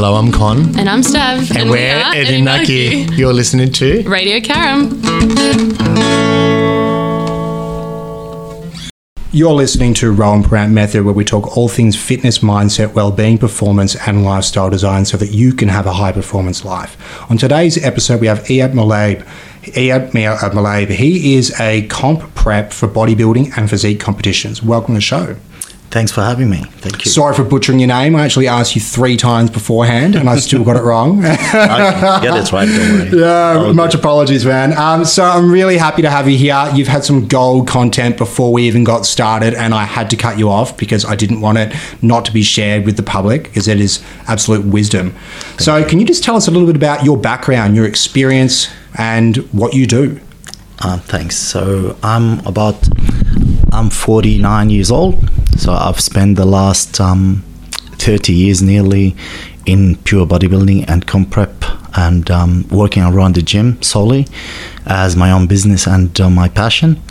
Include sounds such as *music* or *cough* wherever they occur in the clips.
Hello, I'm Con. And I'm Stav. And, we're Eddie Nucky. You're listening to Radio Karam. You're listening to Rohan Parrant Method, where we talk all things fitness, mindset, well-being, performance, and lifestyle design, so that you can have a high-performance life. On today's episode, we have Eyad Malab. Eyad Malab. Uh, he is a comp prep for bodybuilding and physique competitions. Welcome to the show. Thanks for having me. Thank you. Sorry for butchering your name. I actually asked you three times beforehand, and I still got it wrong. *laughs* okay. Yeah, that's right. Don't worry. Yeah, much apologies, man. Um, so I'm really happy to have you here. You've had some gold content before we even got started, and I had to cut you off because I didn't want it not to be shared with the public because it is absolute wisdom. Thank so, you. can you just tell us a little bit about your background, your experience, and what you do? Uh, thanks. So I'm about I'm 49 years old. So I've spent the last um, 30 years nearly in pure bodybuilding and comp prep and um, working around the gym solely as my own business and uh, my passion.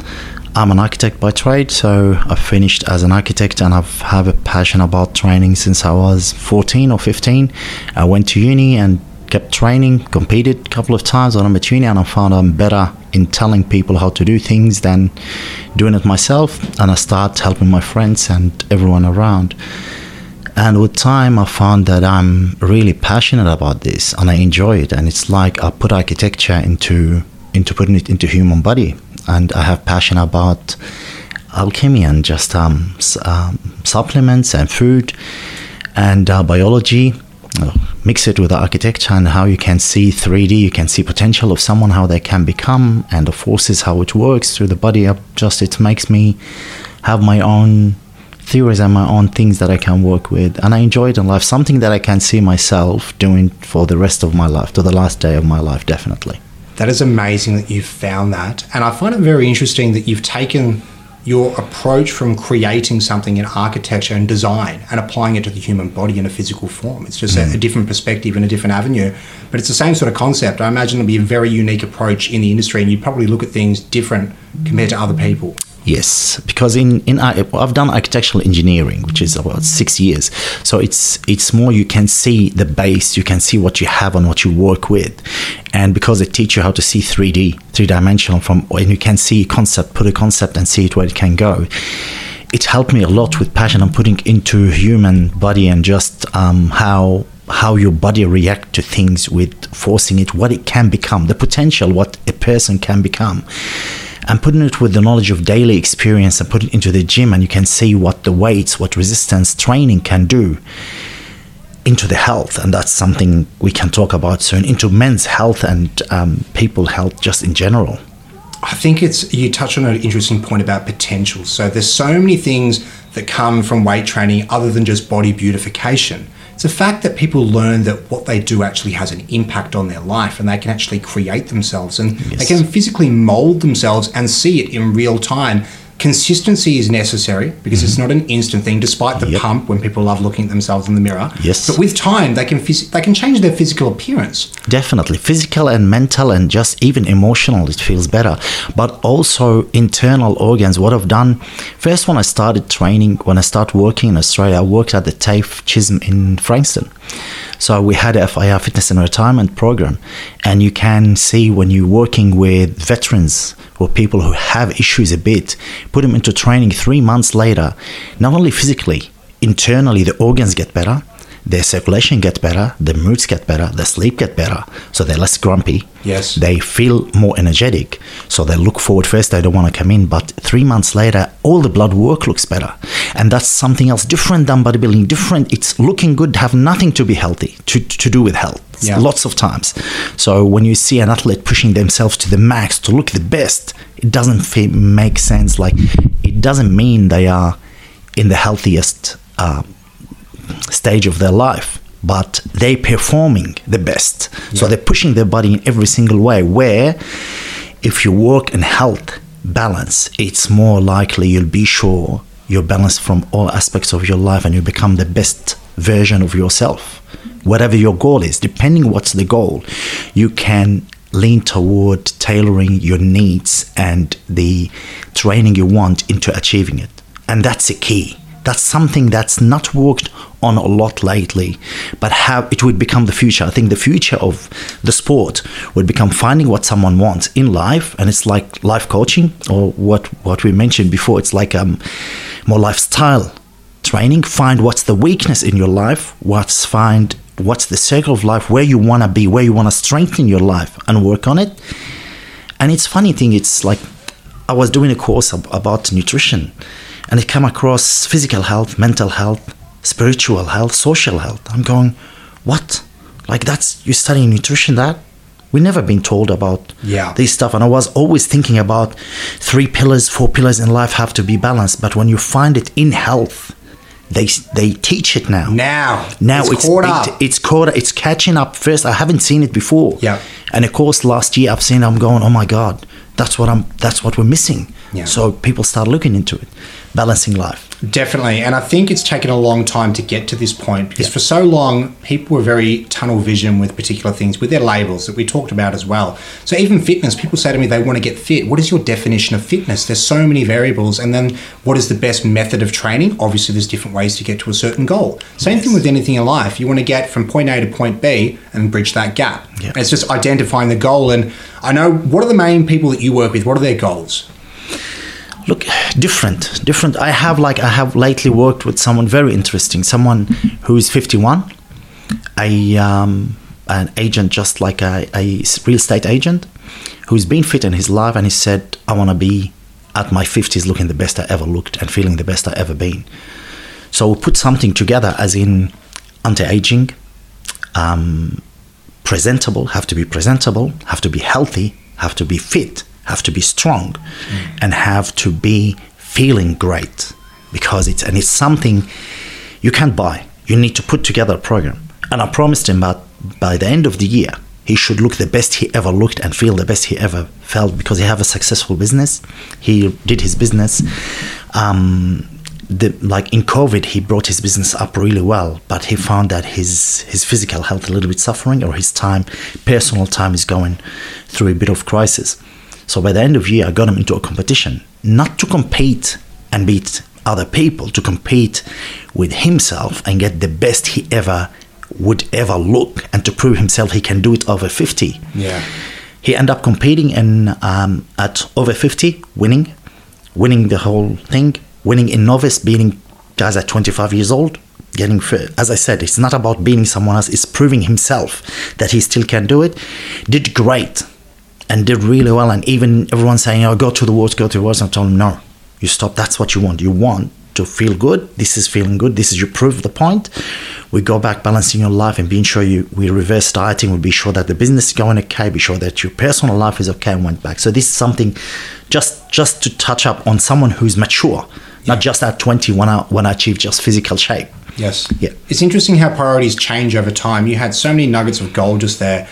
I'm an architect by trade, so I finished as an architect and I've have a passion about training since I was 14 or 15. I went to uni and kept training, competed a couple of times on a uni, and I found I'm better in telling people how to do things than doing it myself. And I started helping my friends and everyone around. And with time, I found that I'm really passionate about this, and I enjoy it. And it's like I put architecture into into putting it into human body, and I have passion about alchemy and just um, um, supplements and food and uh, biology mix it with the architecture and how you can see 3D, you can see potential of someone, how they can become, and the forces, how it works through the body. Up, just it makes me have my own theories and my own things that I can work with, and I enjoy it in life. Something that I can see myself doing for the rest of my life, to the last day of my life, definitely. That is amazing that you've found that, and I find it very interesting that you've taken your approach from creating something in architecture and design and applying it to the human body in a physical form. It's just mm. a, a, different perspective and a different avenue, but it's the same sort of concept. I imagine it'll be a very unique approach in the industry, and you'd probably look at things different compared to other people. Yes, because in in I've done architectural engineering, which is about six years. So it's it's more you can see the base, you can see what you have and what you work with, and because they teach you how to see 3D, three dimensional from, and you can see concept, put a concept and see it where it can go. It helped me a lot with passion I'm putting into human body and just um, how how your body react to things with forcing it, what it can become, the potential, what a person can become and putting it with the knowledge of daily experience and put it into the gym and you can see what the weights what resistance training can do into the health. And that's something we can talk about soon into men's health and um, people health just in general. I think it's you touch on an interesting point about potential. So there's so many things that come from weight training other than just body beautification it's a fact that people learn that what they do actually has an impact on their life and they can actually create themselves and yes. they can physically mold themselves and see it in real time Consistency is necessary because mm-hmm. it's not an instant thing, despite the yep. pump when people love looking at themselves in the mirror. Yes. But with time, they can phys- they can change their physical appearance. Definitely, physical and mental, and just even emotional. It feels better, but also internal organs. What I've done first when I started training, when I started working in Australia, I worked at the TAFE Chisholm in Frankston. So we had a FIR fitness and retirement program, and you can see when you're working with veterans or people who have issues a bit, put them into training three months later, not only physically, internally the organs get better, their circulation gets better, their moods get better, their sleep get better, so they're less grumpy. Yes. They feel more energetic, so they look forward first, they don't want to come in, but three months later, all the blood work looks better. And that's something else different than bodybuilding, different. It's looking good, have nothing to be healthy, to, to do with health. Yeah. Lots of times. So when you see an athlete pushing themselves to the max to look the best, it doesn't make sense. Like, it doesn't mean they are in the healthiest uh, stage of their life but they're performing the best. Yeah. so they're pushing their body in every single way where if you work in health balance it's more likely you'll be sure you're balanced from all aspects of your life and you become the best version of yourself. Whatever your goal is depending what's the goal you can lean toward tailoring your needs and the training you want into achieving it. And that's the key That's something that's not worked on a lot lately, but how it would become the future. I think the future of the sport would become finding what someone wants in life, and it's like life coaching or what what we mentioned before. It's like um, more lifestyle training. Find what's the weakness in your life. What's find what's the circle of life where you want to be, where you want to strengthen your life, and work on it. And it's funny thing. It's like I was doing a course ab- about nutrition, and it came across physical health, mental health, spiritual health, social health. I'm going, what? Like that's you're studying nutrition that? We never been told about Yeah. this stuff, and I was always thinking about three pillars, four pillars in life have to be balanced. But when you find it in health, they they teach it now. Now, Now it's, it's caught it- up. it's caught. It's catching up. First, I haven't seen it before. Yeah. And of course, last year I've seen. I'm going. Oh my God, that's what I'm. That's what we're missing. Yeah. So people start looking into it, balancing life. Definitely. And I think it's taken a long time to get to this point because for so long, people were very tunnel vision with particular things, with their labels that we talked about as well. So even fitness, people say to me they want to get fit. What is your definition of fitness? There's so many variables. And then what is the best method of training? Obviously, there's different ways to get to a certain goal. Same thing with anything in life. You want to get from point A to point B and bridge that gap. Yeah. It's just identifying the goal. And I know what are the main people that you work with? What are their goals? Look different different. I have like i have lately worked with someone very interesting someone who's 51 a um, an agent just like a, a real estate agent who's been fit in his life and he said i want to be at my 50s looking the best i ever looked and feeling the best i ever been. So we put something together as in anti-aging um, presentable, have to be presentable, have to be healthy, have to be fit, have to be strong, and have to be feeling great because it's and it's something you can't buy. You need to put together a program. And I promised him that by the end of the year he should look the best he ever looked and feel the best he ever felt because he have a successful business. He did his business. Um, the, like in COVID, he brought his business up really well, but he found that his his physical health a little bit suffering, or his time, personal time, is going through a bit of crisis. So by the end of year, I got him into a competition, not to compete and beat other people, to compete with himself and get the best he ever would ever look, and to prove himself he can do it over fifty. Yeah. He ended up competing in um, at over 50, winning, winning the whole thing, winning in novice, beating guys at 25 years old. Getting, fir- as I said, it's not about beating someone else; it's proving himself that he still can do it. Did great, and did really well. And even everyone saying, "Oh, go to the world, go to the world." I told him, "No, you stop. That's what you want. You want to feel good. This is feeling good. This is you prove the point. We go back balancing your life and being sure you we reverse dieting. We be sure that the business is going okay. Be sure that your personal life is okay and went back. So this is something just just to touch up on someone who's mature, not just at 20 when I when I achieve just physical shape. Yes. Yeah. It's interesting how priorities change over time. You had so many nuggets of gold just there.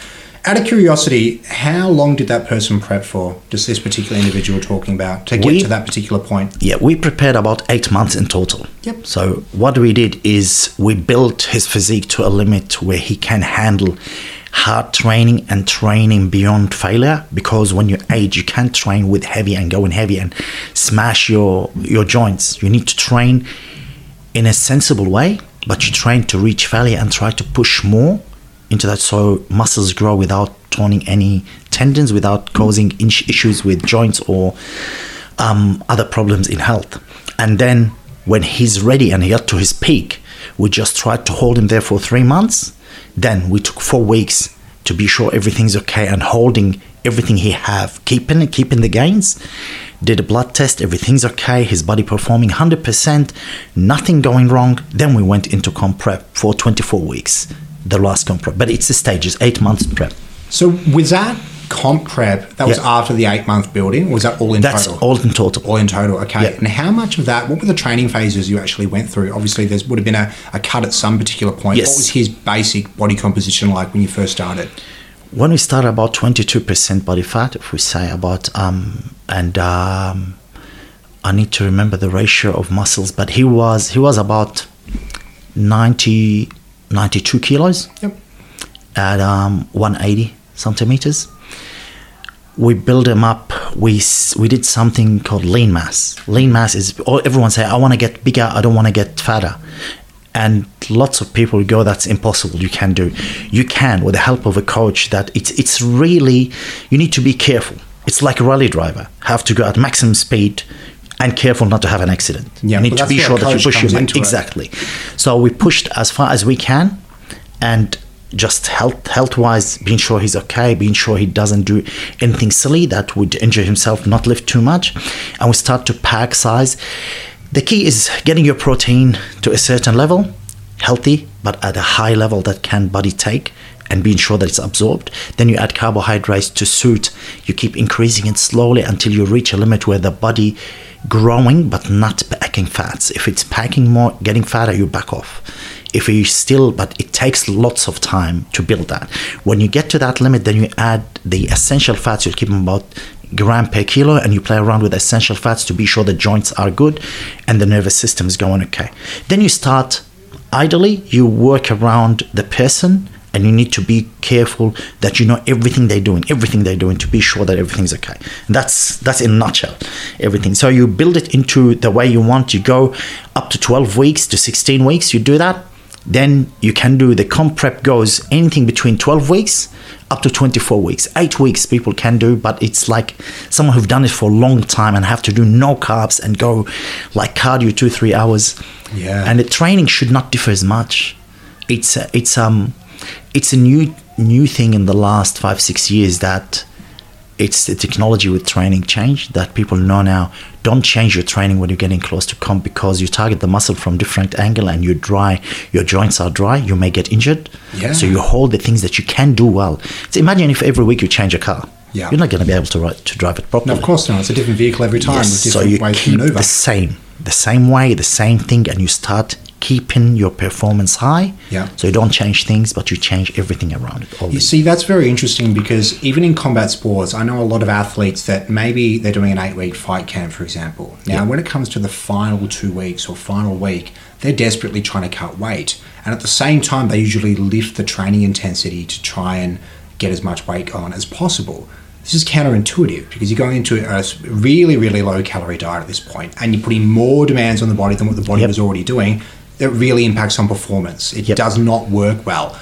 Out of curiosity, how long did that person prep for? Just this particular individual talking about to get We- to that particular point? Yeah, we prepared about eight months in total. Yep. So what we did is we built his physique to a limit where he can handle hard training and training beyond failure. Because when you age, you can't train with heavy and going heavy and smash your your joints. You need to train in a sensible way, but you train to reach failure and try to push more into that so muscles grow without toning any tendons, without causing in- issues with joints or um, other problems in health. And then when he's ready and he got to his peak, we just tried to hold him there for three months. Then we took four weeks to be sure everything's okay and holding everything he have, keeping keeping the gains. Did a blood test, everything's okay. His body performing 100%, nothing going wrong. Then we went into comp prep for 24 weeks, the last comp prep. But it's the stages, eight months prep. So with that comp prep that was Yeah. after the eight month building, was that all in That's total? all in total. All in total, okay. Yeah. And how much of that? What were the training phases you actually went through? Obviously, there would have been a, a cut at some particular point. Yes. What was his basic body composition like when you first started? when we start about 22% body fat if we say about um and um i need to remember the ratio of muscles but he was he was about 90 92 kilos Yep. at um 180 centimeters we build him up we we did something called lean mass. Lean mass is everyone say I want to get bigger, I don't want to get fatter. And lots of people go, that's impossible. You can do. You can with the help of a coach. That it's it's really you need to be careful. It's like a rally driver. Have to go at maximum speed and careful not to have an accident. Yeah, you need to be sure that you push your comes limit. it. Exactly. So we pushed as far as we can, and just health health wise, being sure he's okay, being sure he doesn't do anything silly that would injure himself, not lift too much, and we start to pack size. The key is getting your protein to a certain level, healthy, but at a high level that can body take. And being sure that it's absorbed, then you add carbohydrates to suit. You keep increasing it slowly until you reach a limit where the body growing but not packing fats. If it's packing more, getting fatter, you back off. If you still, but it takes lots of time to build that. When you get to that limit, then you add the essential fats. You keep them about gram per kilo, and you play around with essential fats to be sure the joints are good and the nervous system is going okay. Then you start idly. You work around the person and you need to be careful that you know everything they're doing everything they're doing to be sure that everything's okay. And that's that's in a nutshell everything. So you build it into the way you want. You go up to 12 weeks to 16 weeks you do that. Then you can do the comp prep goes anything between 12 weeks up to 24 weeks. 8 weeks people can do but it's like someone who've done it for a long time and have to do no carbs and go like cardio 2 3 hours. Yeah. and the training should not differ as much. It's a, it's um it's a new new thing in the last five six years that it's the technology with training change that people know now don't change your training when you're getting close to comp because you target the muscle from different angle and you're dry your joints are dry you may get injured Yeah. so you hold the things that you can do well so imagine if every week you change a car Yeah. you're not going to be able to, ri- to drive it properly No, of course not. It's a different vehicle every time Yes, with so you ways to keep maneuver. the same, the same way, the same thing, and you start keeping your performance high. Yeah. So you don't change things, but you change everything around it. You see, that's very interesting because even in combat sports, I know a lot of athletes that maybe they're doing an eight week fight camp, for example. Now, Yeah. when it comes to the final two weeks or final week, they're desperately trying to cut weight. And at the same time, they usually lift the training intensity to try and get as much weight on as possible. This is counterintuitive because you're going into a really, really low calorie diet at this point and you're putting more demands on the body than what the body Yep. was already doing. That really impacts on performance. It Yep. does not work well.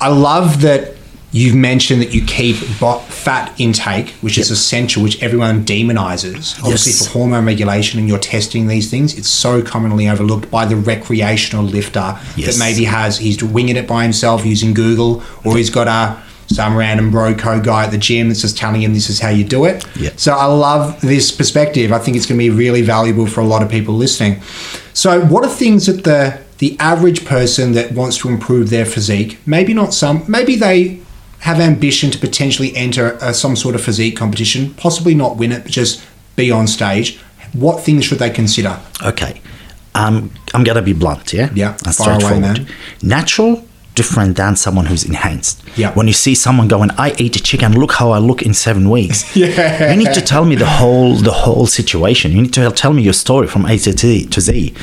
I love that you've mentioned that you keep fat intake, which is essential, which everyone demonizes. Obviously, Yes. for hormone regulation and you're testing these things, it's so commonly overlooked by the recreational lifter Yes. that maybe has, he's winging it by himself using Google, or he's got a some random broco guy at the gym that's just telling him this is how you do it. Yeah. So I love this perspective. I think it's going to be really valuable for a lot of people listening. So what are things that the the average person that wants to improve their physique, maybe not some, maybe they have ambition to potentially enter a, some sort of physique competition, possibly not win it, but just be on stage. What things should they consider? Okay. Um, I'm going to be blunt, yeah? Yeah, fire away, man. Natural, different than someone who's enhanced. Yeah. When you see someone going, I ate a chicken, look how I look in seven weeks. *laughs* Yeah. You need to tell me the whole the whole situation. You need to tell me your story from A to Z. To Z.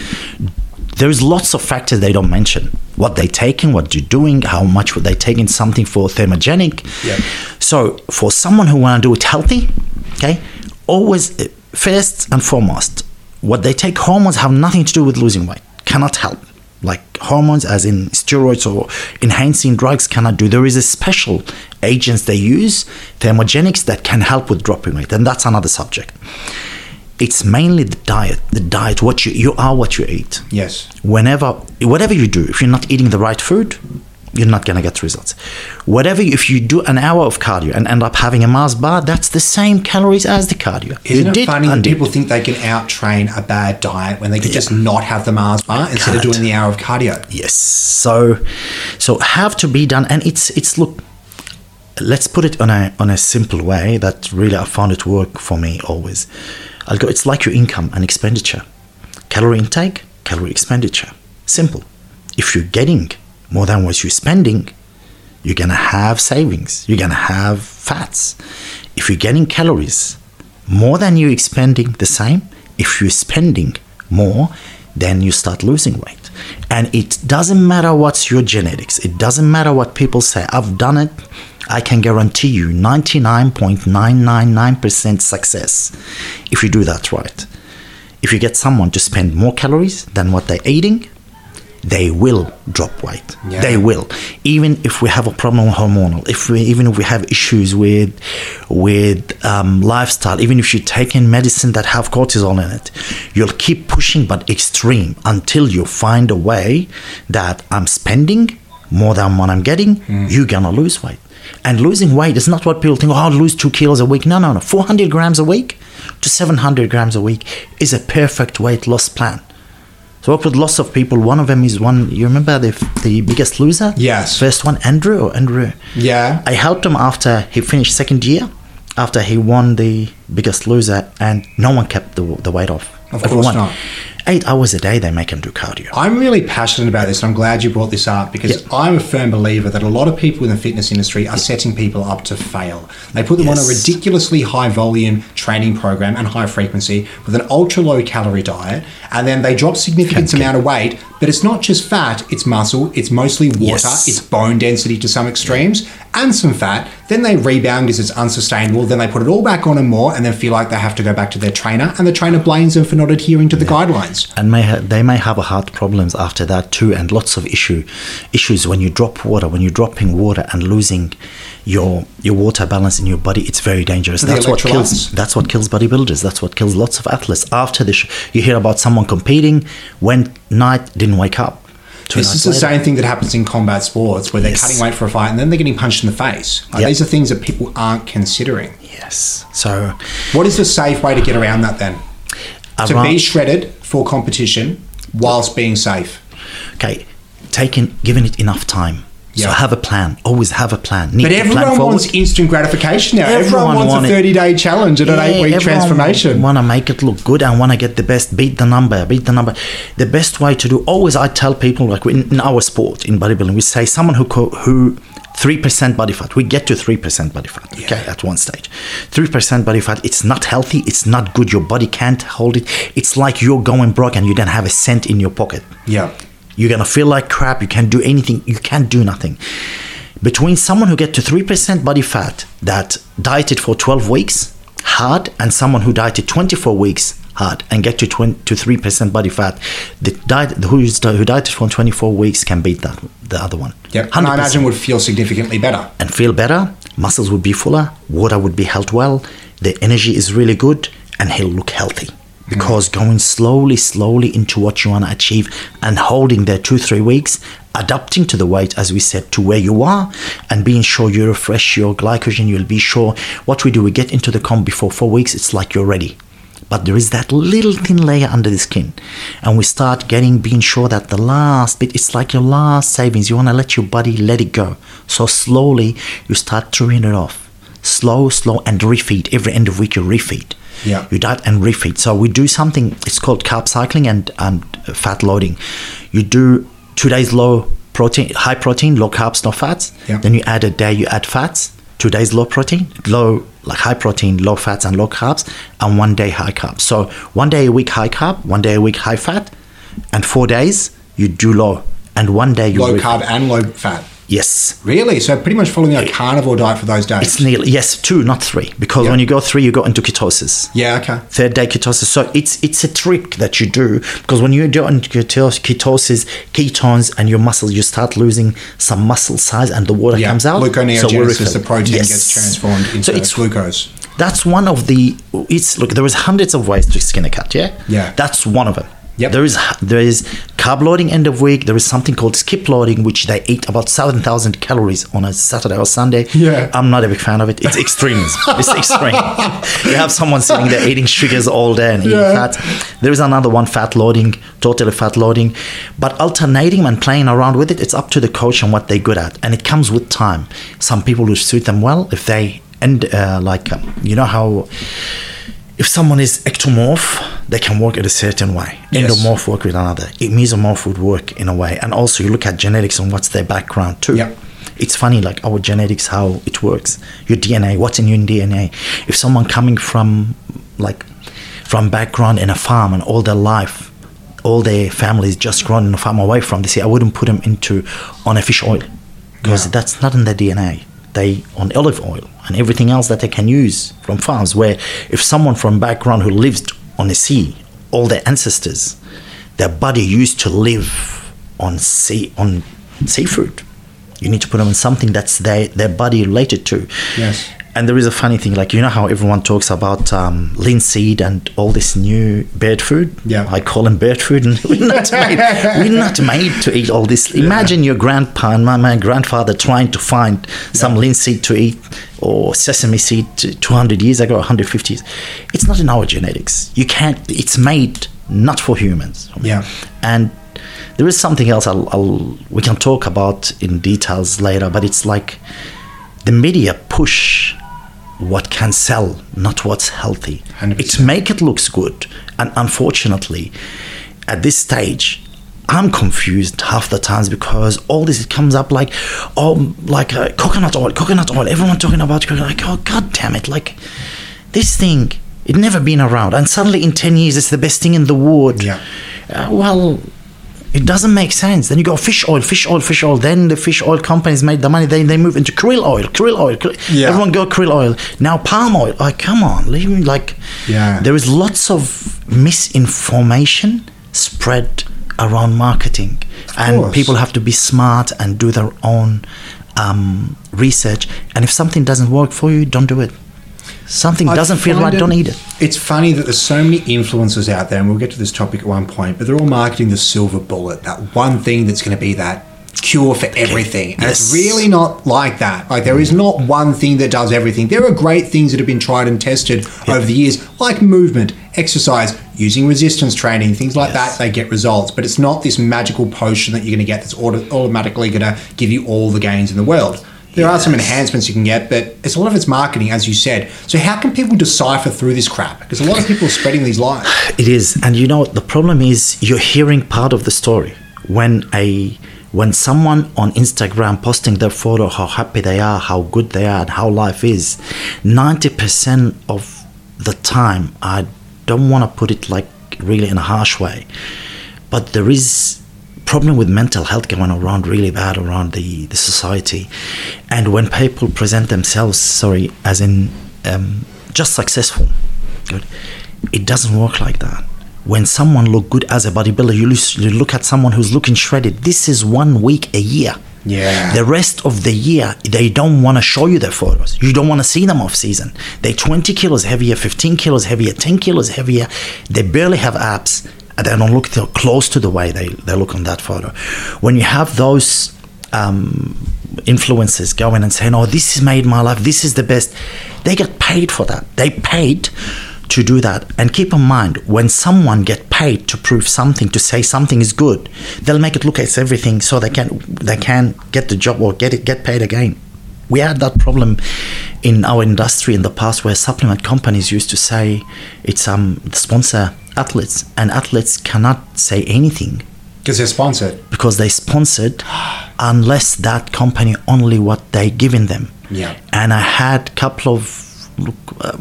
There's lots of factors they don't mention. What they taking, what you're doing, how much would they taking something for thermogenic. Yeah. So for someone who want to do it healthy, okay, always uh, first and foremost, what they take hormones have nothing to do with losing weight. Cannot help. Like hormones, as in steroids or enhancing drugs, cannot do. There is a special agents they use, thermogenics, that can help with dropping weight, and that's another subject. It's mainly the diet. The diet, what you you are, what you eat Yes. whenever whatever you do if you're not eating the right food you're not going to get results. Whatever if you do an hour of cardio and end up having a mars bar that's the same calories as the cardio. Isn't you it did funny that people think they can out train a bad diet when they could just not have the Mars bar instead of Can't. doing the hour of cardio? yes. So so have to be done and it's it's look let's put it on a on a simple way that really i found it work for me always. I'll go it's like your income and expenditure. Calorie intake calorie expenditure. Simple. If you're getting more than what you're spending you're gonna have savings. You're gonna have fats. If you're getting calories more than you're expending the same if you're spending more then you start losing weight. And it doesn't matter what's your genetics. It doesn't matter what people say. I've done it. I can guarantee you 99.999% success if you do that right. If you get someone to spend more calories than what they're eating, they will drop weight. Yeah. They will. Even if we have a problem hormonal, if we even if we have issues with with um, lifestyle, even if you're taking medicine that have cortisol in it, you'll keep pushing but extreme until you find a way that I'm spending more than what I'm getting, you're gonna lose weight. And losing weight is not what people think, oh, I'll lose two kilos a week. No, no, no. 400 grams a week to 700 grams a week is a perfect weight loss plan. So I work with lots of people. One of them is one. You remember the the biggest loser? Yes. First one, Andrew or Andrew. Yeah. I helped him after he finished second year, after he won the biggest loser, and no one kept the the weight off. Of course not. Eight hours a day they make them do cardio. I'm really passionate about this, and I'm glad you brought this up because Yeah. I'm a firm believer that a lot of people in the fitness industry are setting people up to fail. They put them on a ridiculously high volume training program and high frequency with an ultra low calorie diet, and then they drop significant Can- amount of weight. But it's not just fat; it's muscle, it's mostly water, Yes. it's bone density to some extremes, and some fat. Then they rebound because it's unsustainable. Then they put it all back on and more, and then feel like they have to go back to their trainer, and the trainer blames them for not adhering to the guidelines. And may ha- they may have a heart problems after that too, and lots of issue issues when you drop water, when you're dropping water and losing your your water balance in your body. It's very dangerous. The That's what kills. That's what kills bodybuilders. That's what kills lots of athletes. After the sh- you hear about someone competing, went night, didn't wake up. Two This is the later. same thing that happens in combat sports where they're Yes. cutting weight for a fight and then they're getting punched in the face. Like, Yep. These are things that people aren't considering. Yes. So What is the safe way to get around that then? To be shredded for competition whilst being safe. okay, taking giving it enough time. So Yeah. have a plan. Always have a plan. Need But to plan everyone wants instant gratification now. Everyone, Everyone wants want a 30 day challenge and an eight week transformation. Want to make it look good and want to get the best. Beat the number. Beat the number. The best way to do. Always, I tell people like in, in our sport in bodybuilding, we say someone who who three percent body fat. We get to three percent body fat. Okay, at one stage, three percent body fat. It's not healthy. It's not good. Your body can't hold it. It's like you're going broke and you don't have a cent in your pocket. yeah. You're gonna feel like crap. You can't do anything. You can't do nothing. Between someone who get to three percent body fat that dieted for 12 weeks hard, and someone who dieted 24 weeks hard and get to 20 to three percent body fat, the diet who's who dieted for 24 weeks can beat that the other one. Yep. And I 100%. imagine would feel significantly better. and feel better. Muscles would be fuller. Water would be held well. The energy is really good, and he'll look healthy. Mm. Because going slowly, slowly into what you want to achieve and holding there two, three weeks, adapting to the weight, as we said, to where you are, and being sure you refresh your glycogen, you'll be sure. What we do, we get into the comp before four weeks, it's like you're ready. But there is that little thin layer under the skin. And we start getting, being sure that the last bit, it's like your last savings. You want to let your body let it go. So slowly, you start trimming it off. Slow, slow, and refeed. Every end of week, you refeed. Yeah. You diet and refeed. So we do something, it's called carb cycling and, and fat loading. You do two days low protein, high protein, low carbs, no fats. Yeah. Then you add a day, you add fats. Two days low protein, low like high protein, low fats and low carbs, and one day high carbs. So one day a week high carb, one day a week high fat, and four days you do low, and one day you Low carb and low fat. Yes, Really? So pretty much following a carnivore diet for those days. it's nearly yes two, not three, because Yeah. when you go three, you go into ketosis. yeah, okay. third day ketosis. So it's it's a trick that you do because when you do into ketosis, ketones, and your muscles, you start losing some muscle size, and the water Yeah. comes out. Gluconeogenesis, we the protein Yes. gets transformed into So it's glucose. that's one of the. It's look. There is hundreds of ways to skin a cat. Yeah. Yeah. That's one of them. Yep. There is there is carb loading end of week. There is something called skip loading, which they eat about seven thousand calories on a Saturday or Sunday. Yeah. I'm not a big fan of it. It's extremism. it's *laughs* extreme. you have someone sitting there eating sugars all day and eating Yeah. fat. There is another one, fat loading, totally fat loading. But alternating and playing around with it, it's up to the coach and what they're good at, and it comes with time. Some people will suit them well if they and uh, like um, you know how if someone is ectomorph, they can work in a certain way. Yes. Endomorph work with another. It Mesomorph would work in a way, and also you look at genetics and what's their background too. Yep. It's funny, like our genetics, how it works. Your DNA, what's in your DNA? If someone coming from, like, from background in a farm and all their life, all their families just grown in a farm away from, they say I wouldn't put them into on a fish oil because Yeah. that's not in their DNA. They on olive oil and everything else that they can use from farms. Where if someone from background who lived on the sea, all their ancestors, their body used to live on sea on seafood. You need to put them on something that's their their body related to. Yes. And there is a funny thing, like you know how everyone talks about um, linseed and all this new bird food. Yeah. I call them bird food, and *laughs* we're not made. We're not made to eat all this. Imagine your grandpa and my, my grandfather trying to find some linseed to eat or sesame seed 200 years ago, 150 years. It's not in our genetics. You can't. It's made not for humans. Yeah. And there is something else I'll, I'll we can talk about in details later, but it's like the media push what can sell, not what's healthy. 100%. It's make it looks good, and unfortunately, at this stage. I'm confused half the times because all this comes up like, oh, like uh, coconut oil, coconut oil. Everyone talking about coconut. Like, oh, god damn it! Like, this thing, it never been around, and suddenly in ten years, it's the best thing in the world. Yeah. Uh, well, it doesn't make sense. Then you go fish oil, fish oil, fish oil. Then the fish oil companies made the money. They they move into krill oil, krill oil. Krill. Yeah. Everyone go krill oil. Now palm oil. Like, come on, leave me like. Yeah. There is lots of misinformation spread around marketing, and course. people have to be smart and do their own um, research. And if something doesn't work for you, don't do it. Something doesn't feel right, it- don't eat it. It's funny that there's so many influencers out there, and we'll get to this topic at one point, but they're all marketing the silver bullet, that one thing that's going to be that cure for everything. And it's really not like that. Like, there is not one thing that does everything. There are great things that have been tried and tested over the years, like movement, exercise, using resistance training, things like Yes. that. They get results, but it's not this magical potion that you're going to get that's auto- automatically going to give you all the gains in the world. There are some enhancements you can get, but it's a lot of it's marketing, as you said. So how can people decipher through this crap? Because a lot of people are spreading these lies. It is, and you know the problem is you're hearing part of the story when a when someone on Instagram posting their photo how happy they are, how good they are, and how life is. Ninety percent of the time, I don't want to put it like really in a harsh way, but there is problem with mental health going around really bad around the, the society. And when people present themselves sorry as in um, just successful good it doesn't work like that. When someone look good as a bodybuilder you, lose, you look at someone who's looking shredded this is one week a year. Yeah. the rest of the year they don't want to show you their photos. You don't want to see them off season. They're 20 kilos heavier 15 kilos heavier 10 kilos heavier. They barely have abs they don't look close to the way they, they look on that photo. When you have those um, influencers going and saying oh this has made my life this is the best they get paid for that. They paid to do that. And keep in mind when someone get paid to prove something to say something is good they'll make it look as everything so they can they can get the job or get it get paid again. We had that problem in our industry in the past where supplement companies used to say it's um sponsor athletes and athletes cannot say anything. Because they're sponsored. because they sponsored unless that company only what they given them. Yeah. and i had couple of look, uh,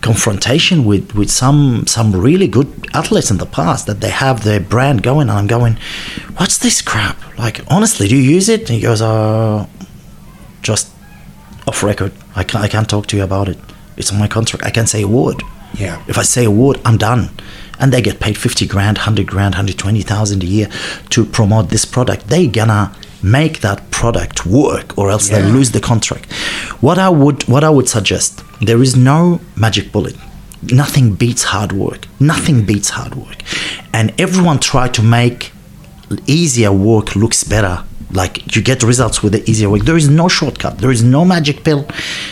confrontation with with some some really good athletes in the past that they have their brand going and i'm going what's this crap? Like honestly do you use it? And he goes uh just off record. I can't i can't talk to you about it. It's on my contract. I can't say a word Yeah. if I say a word, I'm done. And they get paid 50 grand, 100 grand, 120,000 a year to promote this product. They gonna make that product work or else Yeah. they lose the contract. What I would what I would suggest, there is no magic bullet. Nothing beats hard work. Nothing mm. beats hard work. And everyone try to make easier work looks better like you get results with the easier way there is no shortcut. There is no magic pill.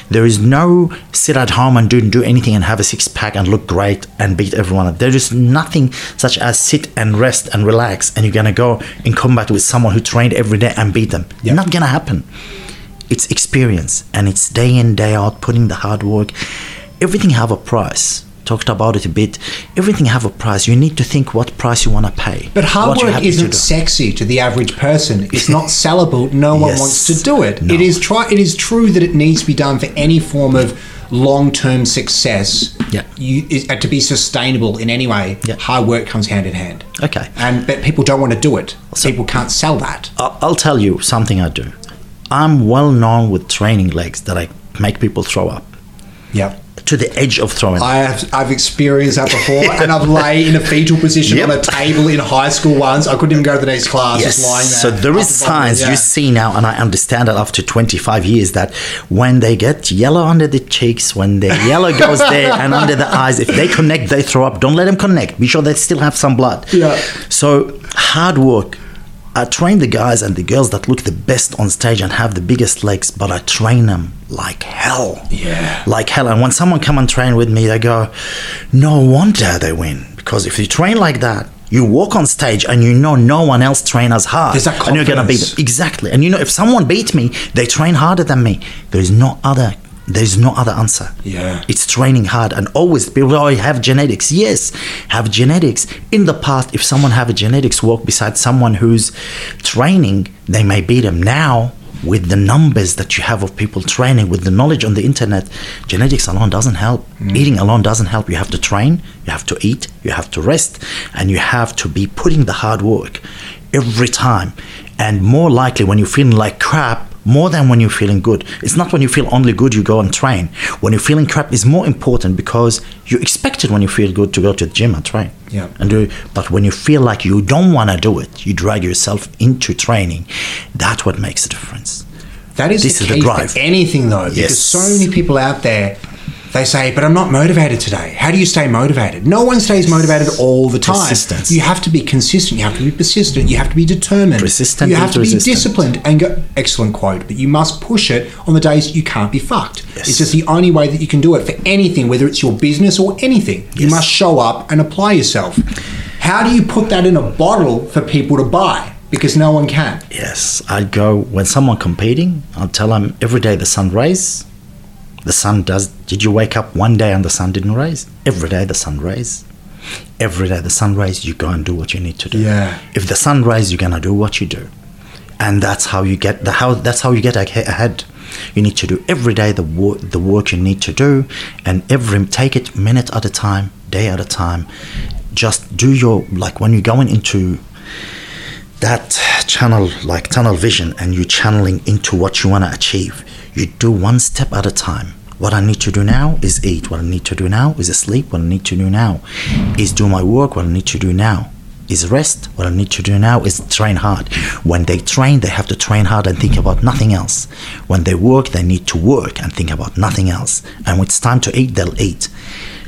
There is no sit at home and don't do anything and have a six pack and look great and beat everyone up. There is nothing such as sit and rest and relax and you're gonna go in combat with someone who trained every day and beat them. Yeah. not gonna happen. It's experience and it's day in day out putting the hard work. Everything have a price talked about it a bit everything have a price you need to think what price you want to pay But hard work isn't do. sexy to the average person. It's not sellable. No one Yes. wants to do it. No. It is try. It is true that it needs to be done for any form of long-term success. Yeah. You, is, uh, to be sustainable in any way, Yeah. hard work comes hand in hand. Okay. And but people don't want to do it. So- people can't sell that. I'll I'll tell you something I do. I'm well known with training legs that I make people throw up Yeah. To the edge of throwing. I have I've experienced that before, *laughs* and I've lay in a fetal position Yep. on a table in high school once. I couldn't even go to the next class, Yes. just lying there. So there is signs yeah. you see now, and I understand that after 25 years that when they get yellow under the cheeks, when the yellow goes there and *laughs* under the eyes, if they connect, they throw up. Don't let them connect. Be sure they still have some blood. Yeah. So hard work. I train the guys and the girls that look the best on stage and have the biggest legs, but I train them like hell. Yeah. Like hell. And when someone come and train with me, they go, no wonder they win. Because if you train like that, you walk on stage and you know no one else train as hard. And you're gonna beat them. Exactly. And you know if someone beat me, they train harder than me. There is no other there's no other answer. Yeah. It's training hard and always people oh, have genetics. Yes, have genetics. In the past, if someone have a genetics walk beside someone who's training, they may beat them. Now, with the numbers that you have of people training, with the knowledge on the internet, genetics alone doesn't help. Mm. Eating alone doesn't help. You have to train, you have to eat, you have to rest, and you have to be putting the hard work every time. And more likely when you're feeling like crap, more than when you're feeling good. It's not when you feel only good you go and train. When you're feeling crap is more important because you expect it when you feel good to go to the gym and train. Yeah. And do but when you feel like you don't want to do it, you drag yourself into training. That's what makes a difference. That is This the is the drive. anything, though, because so many people out there, they say, "But I'm not motivated today." How do you stay motivated? No one stays motivated all the time. Persistence. You have to be consistent. You have to be persistent. You have to be determined. Persistent You have to be disciplined and go. Excellent quote. But you must push it on the days you can't be fucked. Yes. It's just the only way that you can do it for anything, whether it's your business or anything. You must show up and apply yourself. How do you put that in a bottle for people to buy? Because no one can. Yes, I'd go when someone competing. I'll tell them every day the sun rays. The sun does. Did you wake up one day and the sun didn't rise? Every day the sun rays. Every day the sun rays. You go and do what you need to do. Yeah. If the sun rays, you're gonna do what you do, and that's how you get the how. That's how you get ahead. You need to do every day the work the work you need to do, and every take it minute at a time, day at a time. Just do your like when you're going into that channel like tunnel vision and you're channeling into what you want to achieve you do one step at a time. What i need to do now is eat. What i need to do now is sleep. What i need to do now is do my work. What i need to do now is rest. What i need to do now is train hard. When they train they have to train hard and think about nothing else. When they work they need to work and think about nothing else. And when it's time to eat they'll eat.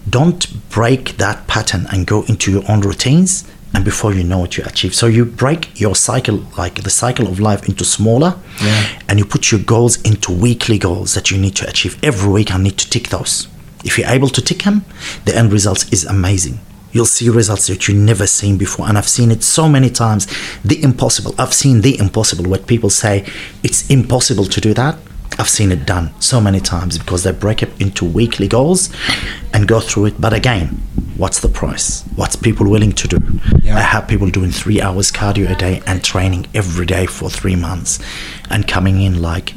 Don't break that pattern and go into your own routines and before you know it you achieve. So you break your cycle like the cycle of life into smaller. Yeah. and you put your goals into weekly goals that you need to achieve. Every week i need to tick those. If you're able to tick them the end result is amazing. You'll see results that you've never seen before. And i've seen it so many times. The impossible. I've seen the impossible. Where people say it's impossible to do that I've seen it done so many times because they break it into weekly goals and go through it. But again, what's the price? What's people willing to do? Yeah. I have people doing three hours cardio a day and training every day for three months and coming in like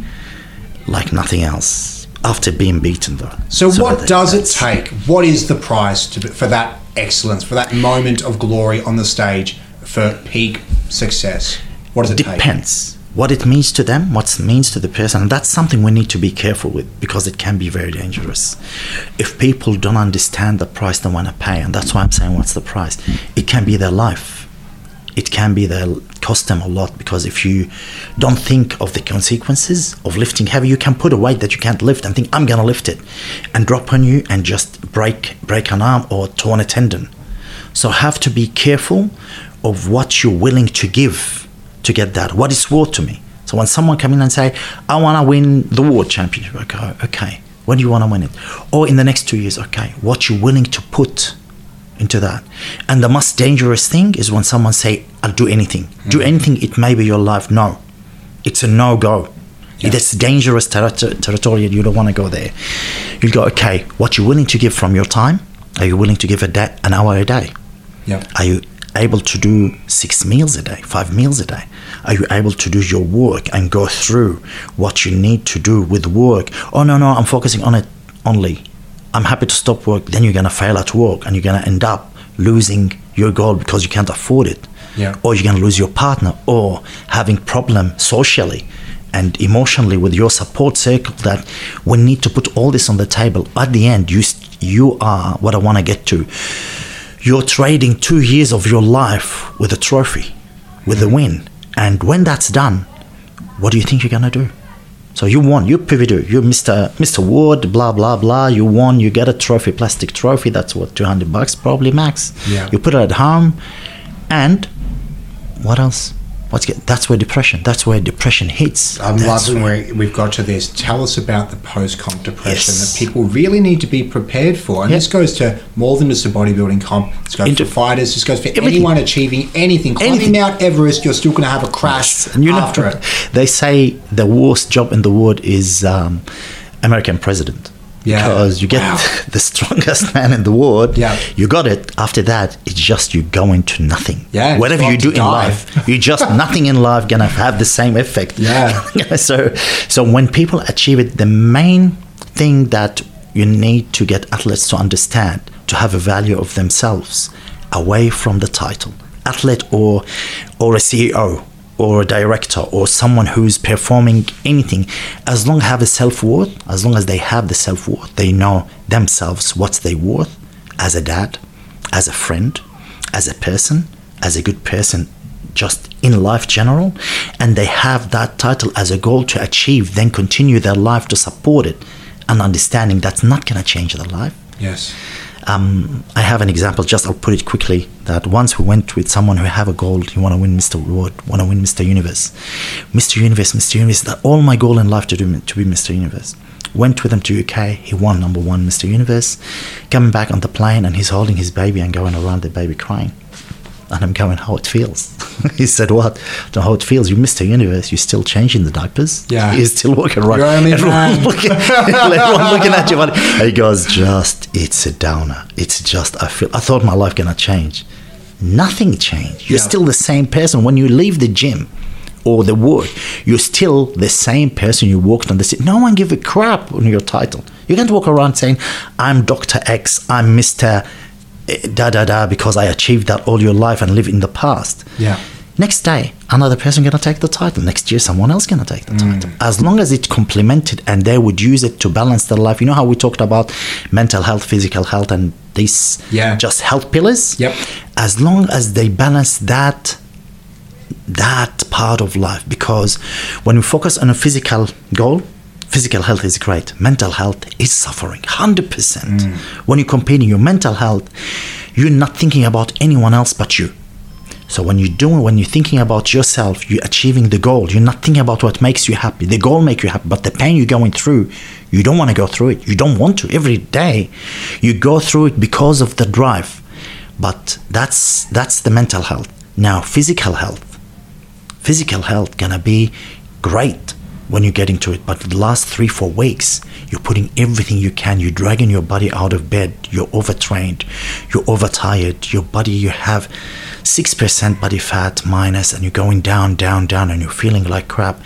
like nothing else after being beaten though. So, what that- does it take? What is the price to, for that excellence, for that moment of glory on the stage, for peak success? What does it take? depends what it means to them what it means to the person and that's something we need to be careful with because it can be very dangerous. If people don't understand the price they want to pay and that's why i'm saying what's the price it can be their life. It can be their cost them a lot because if you don't think of the consequences of lifting heavy you can put a weight that you can't lift and think i'm gonna lift it and drop on you and just break break an arm or torn a tendon. So have to be careful of what you're willing to give to get that. What is worth to me? So when someone come in and say, I want to win the world championship, I go, okay, when do you want to win it? Or in the next two years, okay, what you're willing to put into that. And the most dangerous thing is when someone say, I'll do anything. Do mm. anything, it may be your life. No, it's a no-go. Yeah. It's dangerous terri- territory and you don't want to go there. You go, okay, what you're willing to give from your time, are you willing to give a day, an hour a day? Yeah. Are you able to do six meals a day, five meals a day? Are you able to do your work and go through what you need to do with work? Oh, no, no, I'm focusing on it only. I'm happy to stop work. Then you're going to fail at work and you're going to end up losing your goal because you can't afford it. Yeah. Or you're going to lose your partner or having problem socially and emotionally with your support circle that we need to put all this on the table. At the end, you you are what I want to get to. You're trading two years of your life with a trophy, with a win, and when that's done, what do you think you're gonna do? So you won, you PVD, you're Mr. Mr. Wood, blah blah blah. You won, you get a trophy, plastic trophy. That's what 200 bucks probably max. Yeah. You put it at home, and what else? What's get, that's where depression. That's where depression hits. I'm That's loving where- we've got to this. Tell us about the post-comp depression Yes. that people really need to be prepared for. And Yeah. this goes to more than just a bodybuilding comp. This goes Into- for fighters. This goes for Everything. anyone achieving anything. Climbing Anything. Mount Everest, you're still going to have a crash And you know, after it. they say the worst job in the world is um, American president. Yeah. Because you get Wow. *laughs* the strongest *laughs* man in the world. Yeah. You got it. After that, it's just you go into nothing. Yeah, Whatever you do in life, *laughs* you just nothing in life gonna have the same effect. Yeah. so, so when people achieve it, the main thing that you need to get athletes to understand to have a value of themselves away from the title, athlete or or a CEO or a director or someone who's performing anything, as long as have a self worth, as long as they have the self worth, they know themselves what's they worth as a dad, as a friend, as a person, as a good person, just in life general, and they have that title as a goal to achieve, then continue their life to support it, and understanding that's not gonna change their life. Yes. Um, I have an example. Just I'll put it quickly. That once we went with someone who have a goal. You want to win Mr. World. Want to win Mr. Universe. Mr. Universe. Mr. Universe. That all my goal in life to do to be Mr. Universe. Went with him to UK. He won number one Mr. Universe. Coming back on the plane and he's holding his baby and going around the baby crying. And I'm going, how it feels. *laughs* he said, what? I how it feels. You Mr. Universe. You're still changing the diapers. Yeah. You're still walking around. You're Everyone looking, *laughs* everyone looking at you. And he goes, just, it's a downer. It's just, I feel, I thought my life gonna change. Nothing changed. You're Yeah. still the same person. When you leave the gym or the work, you're still the same person you walked on the street. No one give a crap on your title. You can't walk around saying, I'm Dr. X, I'm Mr. Da da da, because I achieved that all your life and live in the past. Yeah. Next day, another person gonna take the title. Next year, someone else gonna take the Mm. title. As long as it's complemented and they would use it to balance their life. You know how we talked about mental health, physical health, and these Yeah. just health pillars. Yep. As long as they balance that that part of life, because when we focus on a physical goal. Physical health is great. Mental health is suffering, hundred percent. When you're competing your mental health, you're not thinking about anyone else but you. So when you're doing, when you're thinking about yourself, you're achieving the goal. You're not thinking about what makes you happy. The goal make you happy, but the pain you're going through, you don't want to go through it. You don't want to. Every day, you go through it because of the drive. But that's that's the mental health. Now, physical health. Physical health gonna be great when you get into it, but the last three four weeks, you're putting everything you can. You're dragging your body out of bed. You're overtrained. You're overtired. Your body, you have six percent body fat minus, and you're going down, down, down, and you're feeling like crap.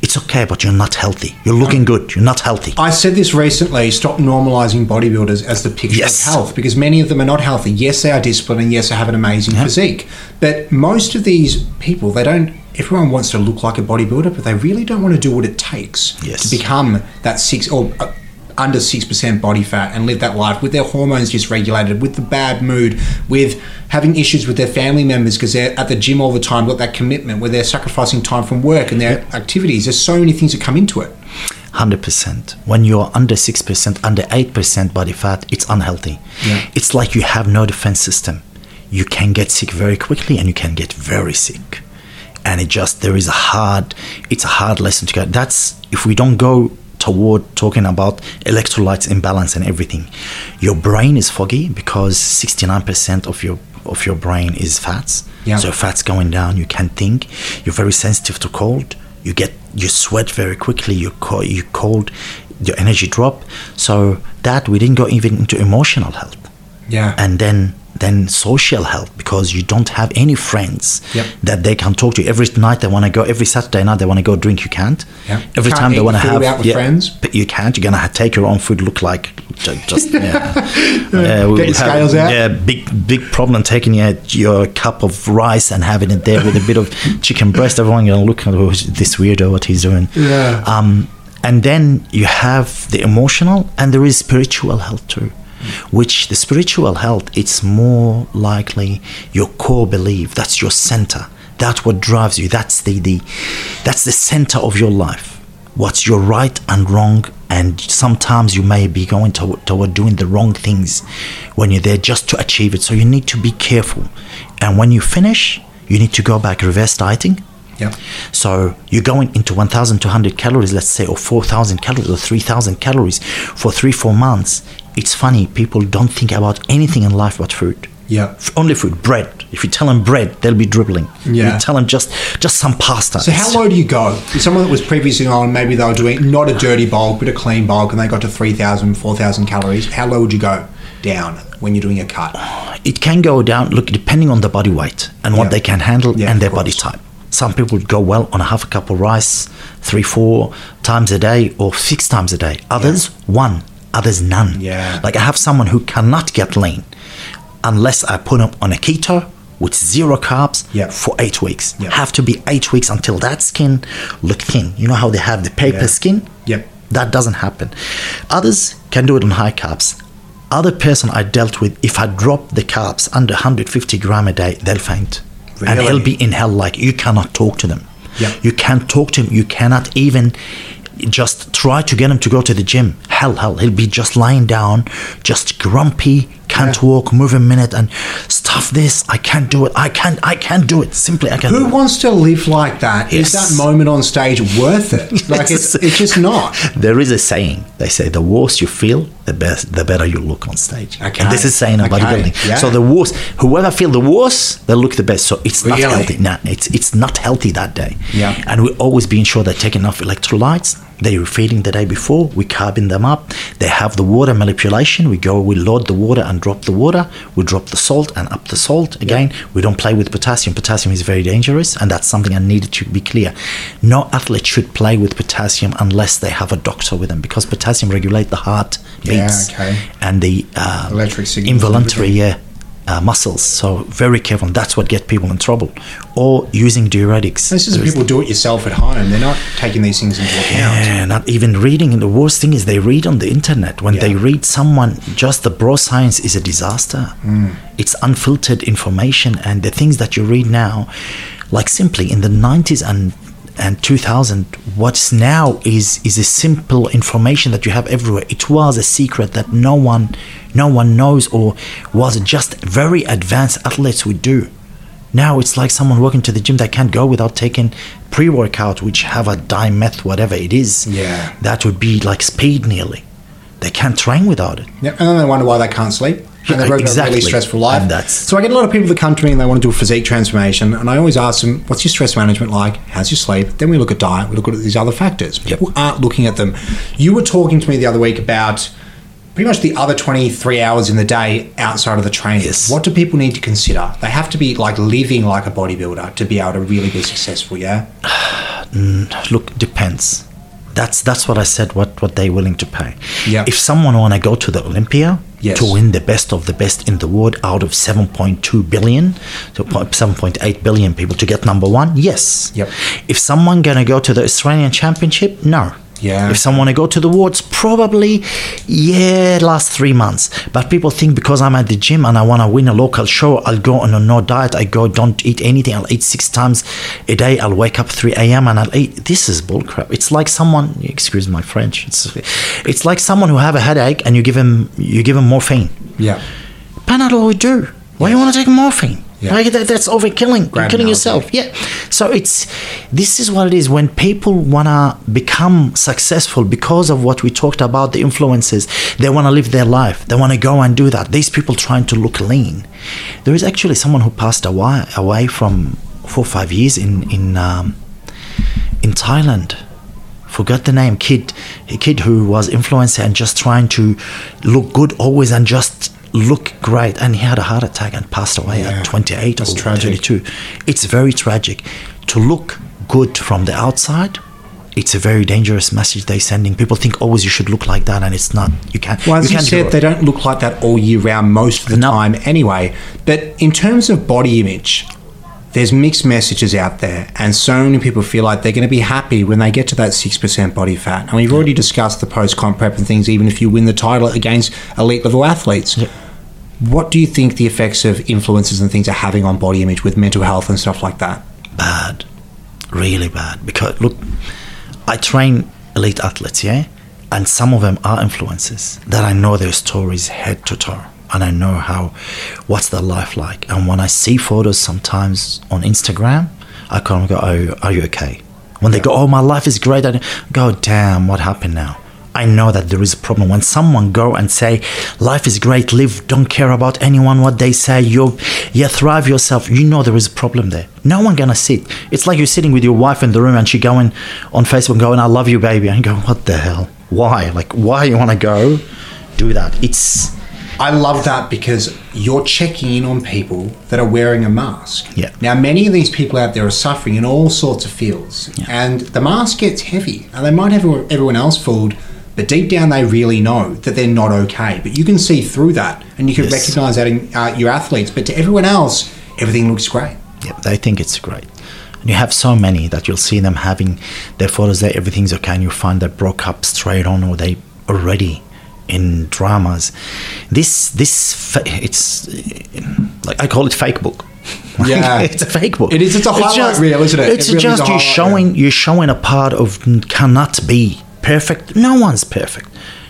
It's okay, but you're not healthy. You're looking good. You're not healthy. I said this recently stop normalizing bodybuilders as the picture Yes. of health because many of them are not healthy. Yes, they are disciplined and yes, they have an amazing Yeah. physique. But most of these people, they don't, everyone wants to look like a bodybuilder, but they really don't want to do what it takes Yes. to become that six or uh, under 6% body fat and live that life with their hormones dysregulated, with the bad mood, with having issues with their family members because they're at the gym all the time, got that commitment where they're sacrificing time from work and their activities. There's so many things that come into it. Hundred percent. When you're under six percent, under eight percent body fat, it's unhealthy. Yeah. It's like you have no defense system. You can get sick very quickly, and you can get very sick. And it just there is a hard. It's a hard lesson to get. That's if we don't go toward talking about electrolytes imbalance and everything. Your brain is foggy because sixty nine percent of your of your brain is fats. Yeah. So fat's going down. You can't think. You're very sensitive to cold. You get you sweat very quickly. You co- you cold. Your energy drop. So that we didn't go even into emotional health, Yeah. and then then social health because you don't have any friends Yep. that they can talk to. Every night they want to go. Every Saturday night they want to go drink. You can't. Yeah. Every Can't time they want to have out with friends. but you can't. You're gonna take your own food. Look like ju- just *laughs* yeah, yeah we your out. Yeah, big big problem taking out your cup of rice and having it there with a bit of *laughs* chicken breast. Everyone gonna look at oh, this weirdo what he's doing. Yeah. Um, and then you have the emotional and there is spiritual health too which the spiritual health it's more likely your core belief. That's your center. That's what drives you. That's the, the that's the center of your life. What's your right and wrong and sometimes you may be going toward, toward doing the wrong things when you're there just to achieve it. So you need to be careful. And when you finish you need to go back reverse dieting. Yep. so you're going into 1,200 calories, let's say, or 4,000 calories or 3,000 calories for three, four months. It's funny, people don't think about anything in life but food. Yeah. F- Only food, bread. If you tell them bread, they'll be dribbling. Yeah. You tell them just just some pasta. So how low do you go? if Someone that was previously on, maybe they were doing not a dirty bulk, but a clean bulk, and they got to 3,000, 4,000 calories. How low would you go down when you're doing a cut? it can go down look depending on the body weight and what Yeah. they can handle Yeah, and their body type some people would go well on a half a cup of rice three four times a day or six times a day others one others none Yeah. like i have someone who cannot get lean unless i put them on a keto with zero carbs Yeah. for eight weeks have to be eight weeks until that skin look thin you know how they have the paper Yeah. skin Yep. that doesn't happen. Others can do it on high carbs. Other person I dealt with, if I drop the carbs under 150 gram a day, they'll faint. And Really? he'll be in hell like you cannot talk to them. Yeah. You can't talk to him. You cannot even just try to get him to go to the gym. Hell, hell. He'll be just lying down, just grumpy, can't Yeah. walk, move a minute, and stuff this. I can't do it. I can't. I can't do it. Simply, I can't. Who wants to live like that? Is Yes. that moment on stage worth it? *laughs* Like it's, Yes. it's just not. There is a saying. They say the worse you feel, the best, the better you look on stage. Okay. And this is saying about Okay. bodybuilding. Yeah. So the worse, whoever feel the worse, they look the best. So it's not Really? healthy. No, it's it's not healthy that day. Yeah. And we always being sure they take enough electrolytes. They are feeding the day before. We carbon them up. They have the water manipulation. We go, we load the water and drop the water. We drop the salt and up the salt again. We don't play with potassium. Potassium is very dangerous, and that's something I needed to be clear. No athlete should play with potassium unless they have a doctor with them because potassium regulate the heart Yeah, beats okay. and the uh, involuntary yeah. Uh, muscles, so very careful. That's what get people in trouble, or using diuretics. This is people do it yourself at home. They're not taking these things into account. yeah, not even reading. And the worst thing is they read on the internet. When they read someone, just the bro science is a disaster. Mm. It's unfiltered information, and the things that you read now, like simply in the 90s and and 2000 what's now is is a simple information that you have everywhere it was a secret that no one no one knows or was just very advanced athletes would do now it's like someone walking to the gym that can't go without taking pre-workout, which have a dimeth, whatever it is. Yeah. That would be like speed nearly. They can't train without it. Yep. And then they wonder why they can't sleep. And they've got a Exactly. really stressful life. And that's- so I get a lot of people that come to me and they want to do a physique transformation, and I always ask them, "What's your stress management like? How's your sleep?" Then we look at diet. We look at these other factors. People aren't looking at them. You were talking to me the other week about pretty much the other 23 hours in the day outside of the training. Yes. What do people need to consider? They have to be like living like a bodybuilder to be able to really be successful. Yeah. *sighs* Look, depends. That's that's what I said. What what they're willing to pay. Yeah. If someone want to go to the Olympia Yes. to win the best of the best in the world out of 7.2 billion, po- 7.8 billion people to get number one, yes. Yep. If someone gonna go to the Australian Championship, no. Yeah. If someone to go to the wards, probably, yeah, last three months. But people think because I'm at the gym and I want to win a local show, I'll go on a no diet. I go, don't eat anything. I'll eat six times a day. I'll wake up 3 a.m. and I'll eat. This is bullcrap. It's like someone, excuse my French. It's, it's like someone who have a headache and you give him, you give him morphine. Yeah. Panadol would do. Why you want to take morphine? Yeah. Like that, that's overkilling. You're killing yourself. Yeah. So it's this is what it is when people wanna become successful because of what we talked about the influences. They wanna live their life. They wanna go and do that. These people trying to look lean. There is actually someone who passed away away from four or five years in in um, in Thailand forgot the name kid a kid who was influencer and just trying to look good always and just look great and he had a heart attack and passed away Yeah, at 28 that's or tragic. 32 it's very tragic to look good from the outside it's a very dangerous message they're sending. People think always you should look like that, and it's not. You can't. Well, as you you, said, they don't look like that all year round most of the No. time anyway. But in terms of body image, there's mixed messages out there, and so many people feel like they're going to be happy when they get to that 6% body fat. And we've already discussed the post comp prep and things, even if you win the title against elite level athletes. What do you think the effects of influences and things are having on body image with mental health and stuff like that? bad, really bad. Because look, I train elite athletes, yeah, and some of them are influencers that I know their stories head to toe, and I know how, what's their life like. And when I see photos sometimes on Instagram, I come and go, "Are you, are you okay?" When they go, "Oh, my life is great," I go, "Damn, what happened now?" I know that there is a problem. When someone go and say life is great live don't care about anyone what they say you yeah thrive yourself you know there is a problem there. No one gonna sit. It's like you're sitting with your wife in the room and she going on facebook and going i love you baby. And you go what the hell? Why? Like why you want to go do that? It's I love that because you're checking in on people that are wearing a mask. Yeah. Now, many of these people out there are suffering in all sorts of fields, and the mask gets heavy, and they might have everyone else fooled, but deep down they really know that they're not okay. But you can see through that, and you can Yes. recognize that in uh, your athletes. But to everyone else, everything looks great. Yeah, they think it's great. And you have so many that you'll see them having their photos there, everything's okay, and you find they broke up straight on or they already in dramas. This, this, fa- it's like I call it fake book. *laughs* Yeah. it's a fake book. It is, it's a highlight reel, isn't it? It's It really just you showing you're showing a part of cannot be perfect. No one's perfect.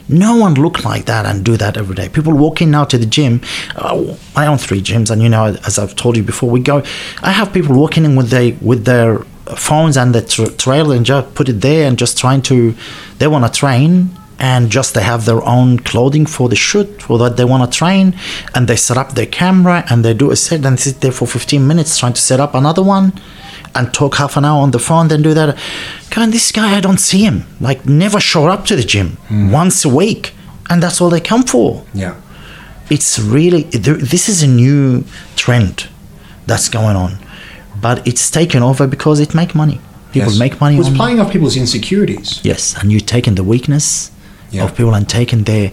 No one look like that and do that every day. People walk in now to the gym. Uh, I own three gyms, and you know, as I've told you before, we go. I have people walking in with they with their phones and the tra- trailer and just put it there and just trying to. They want to train and just they have their own clothing for the shoot for that they want to train and they set up their camera and they do a set and sit there for 15 minutes trying to set up another one and talk half an hour on the phone then do that God, this guy i don't see him like never show up to the gym hmm. once a week and that's all they come for Yeah. it's really this is a new trend that's going on but it's taken over because it make money people Yes. make money It was playing off people's insecurities. Yes, and you're taking the weakness Yeah. of people and taking their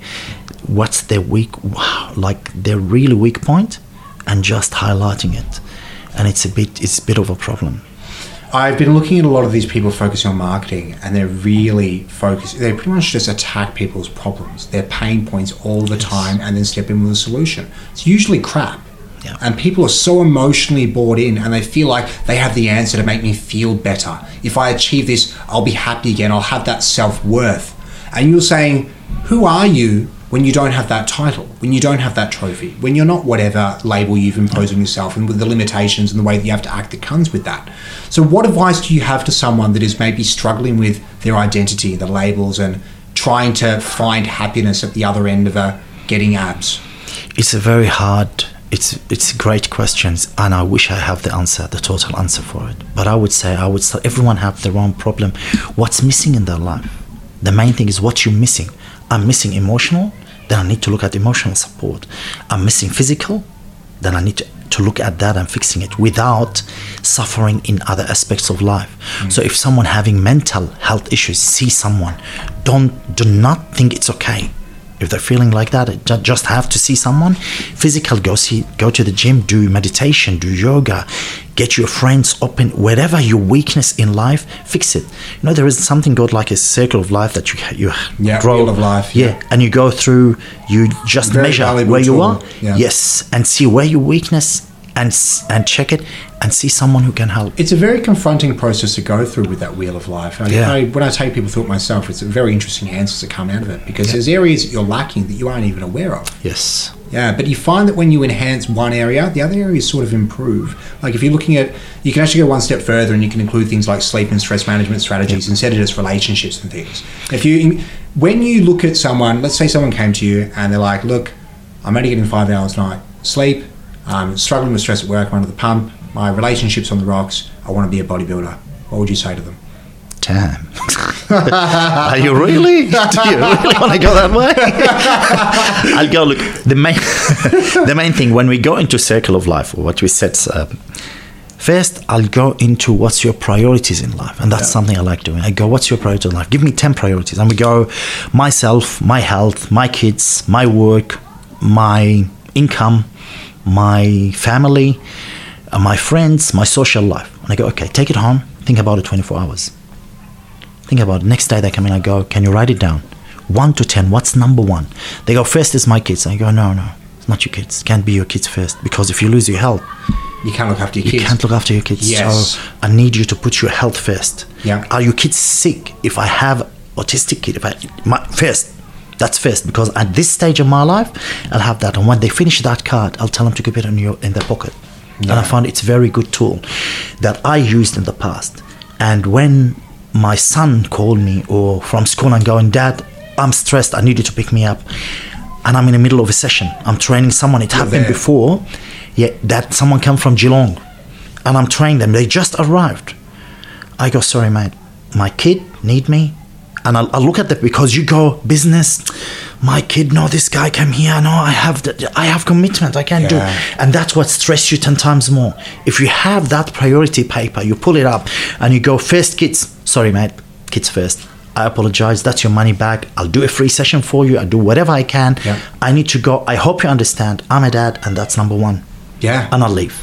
what's their weak, wow, like their really weak point, and just highlighting it, and it's a bit it's a bit of a problem. I've been looking at a lot of these people focusing on marketing, and they're really focused. They pretty much just attack people's problems, their pain points all the time, and then step in with a solution. It's usually crap. Yeah. And people are so emotionally bought in, and they feel like they have the answer to make me feel better. If I achieve this, I'll be happy again. I'll have that self worth. And you're saying, who are you when you don't have that title, when you don't have that trophy, when you're not whatever label you've imposed on yourself, and with the limitations and the way that you have to act that comes with that? So, what advice do you have to someone that is maybe struggling with their identity, the labels, and trying to find happiness at the other end of a getting abs? It's a very hard. It's it's great questions, and I wish I have the answer, the total answer for it. But I would say I would say everyone have their own problem. What's missing in their life? The main thing is what you're missing. I'm missing emotional. Then I need to look at emotional support. I'm missing physical. Then I need to, to look at that and fixing it without suffering in other aspects of life. Mm. So if someone having mental health issues, see someone. Don't do not think it's okay if they're feeling like that just have to see someone physical go see go to the gym do meditation do yoga get your friends open wherever your weakness in life fix it you know there is something called like a circle of life that you you Yeah, grow of life, yeah. yeah. and you go through you just Very measure where you are yeah. yes and see where your weakness and and check it and see someone who can help It's a very confronting process to go through with that wheel of life. I, Yeah. I, when I take people through it myself, it's a very interesting answers that come out of it because there's areas that you're lacking that you aren't even aware of. yes Yeah, but you find that when you enhance one area, the other areas sort of improve. Like if you're looking at, you can actually go one step further and you can include things like sleep and stress management strategies instead of just relationships and things. If you, when you look at someone, let's say someone came to you and they're like, look, I'm only getting five hours a night sleep, I'm struggling with stress at work, I'm under the pump, my relationship's on the rocks, I want to be a bodybuilder. What would you say to them? Damn. *laughs* Are you really? *laughs* Do you really want to go that way? *laughs* I'll go. Look, the main, the main thing when we go into circle of life, or what we said, up, uh, First, I'll go into what's your priorities in life, and that's Yeah. something I like doing. I go, what's your priority in life? Give me ten priorities, and we go, myself, my health, my kids, my work, my income, my family, uh, my friends, my social life. And I go, okay, take it home. Think about it 24 hours. Think about it. Next day they come in, I go, can you write it down? One to 10, what's number one? They go, first is my kids. I go, no, no, it's not your kids. Can't be your kids first because if you lose your health, You can't look after your you kids. You can't look after your kids. Yes. So I need you to put your health first. Yeah. Are your kids sick? If I have autistic kid, if I my first, that's first because at this stage of my life, I'll have that. And when they finish that card, I'll tell them to keep it in your in their pocket. And I found it's a very good tool that I used in the past. And when my son called me or from school and going, Dad, I'm stressed. I need you to pick me up. And I'm in the middle of a session. I'm training someone. It happened there. before. Yeah, that someone came from Geelong, and I'm training them. They just arrived. I go, sorry, mate. My kid need me, and I'll, I'll look at that because you go business. My kid, no, this guy came here. No, I have the, I have commitment. I can't do, and that's what stress you ten times more. If you have that priority paper, you pull it up, and you go first, kids. Sorry, mate, kids first. I apologize. That's your money back. I'll do a free session for you. I'll do whatever I can. Yeah. I need to go. I hope you understand. I'm a dad, and that's number one. Yeah. And I'll leave.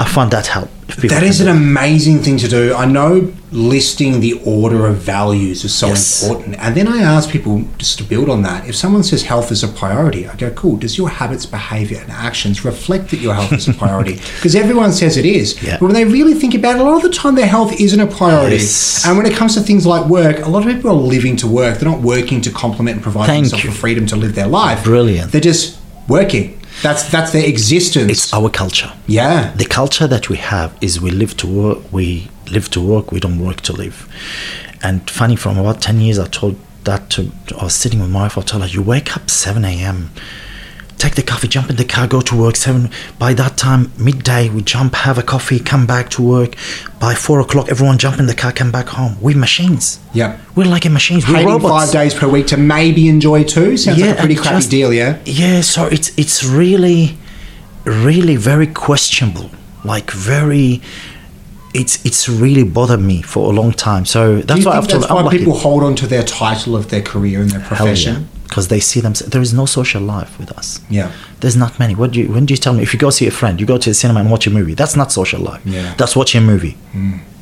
I find that help. That is an amazing thing to do. I know listing the order of values is so Yes. important. And then I ask people just to build on that. If someone says health is a priority, I go, cool, does your habits, behavior, and actions reflect that your health is a priority? *laughs* Because everyone says it is. Yeah. But when they really think about it, a lot of the time their health isn't a priority. Yes. And when it comes to things like work, a lot of people are living to work. They're not working to complement and provide Thank themselves you. the freedom to live their life. Brilliant. They're just working. That's that's their existence. It's our culture. yeah. The culture that we have is we live to work. We live to work. We don't work to live. And funny, from about ten years, I told that to. I was sitting with my wife. I told her, "You wake up seven a.m. Take the coffee, jump in the car, go to work. Seven. By that time, midday, we jump, have a coffee, come back to work. By four o'clock, everyone jump in the car, come back home. We're machines. Yep. We're like a machines. We're robots. five days per week to maybe enjoy two sounds like a pretty crappy just- deal, yeah. Yeah, so it's it's really, really very questionable. Like very, it's it's really bothered me for a long time. So that's why I've that's I'm why lucky. people hold on to their title of their career and their profession? Because they see them. There is no social life with us. Yeah. There's not many. What do you? When do you tell me? If you go see a friend, you go to the cinema and watch a movie. That's not social life. Yeah. Mm. That's watching a movie.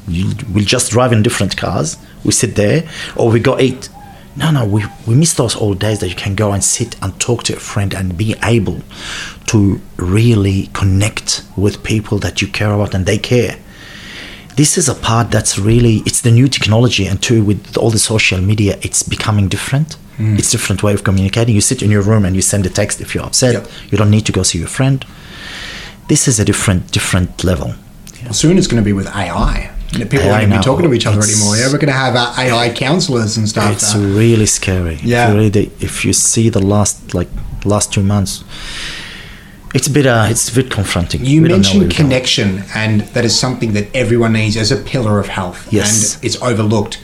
You, we'll just drive in different cars. We sit there, or we go eat. No, no, we, we miss those old days that you can go and sit and talk to a friend and be able to really connect with people that you care about and they care. This is a part that's really it's the new technology and too with all the social media it's becoming different. It's a different way of communicating. You sit in your room and you send a text if you're upset. You don't need to go see your friend. This is a different different level. Well, soon it's going to be with AI. You People AI aren't going to be talking to each other anymore. Yeah, we're going to have uh, AI counselors and stuff. It's uh, really scary. Yeah. It's really the- if you see the last like last two months, it's a bit uh, it's a bit confronting. You We don't know where mentioned we're going. connection, and that is something that everyone needs as a pillar of health, Yes. and it's overlooked.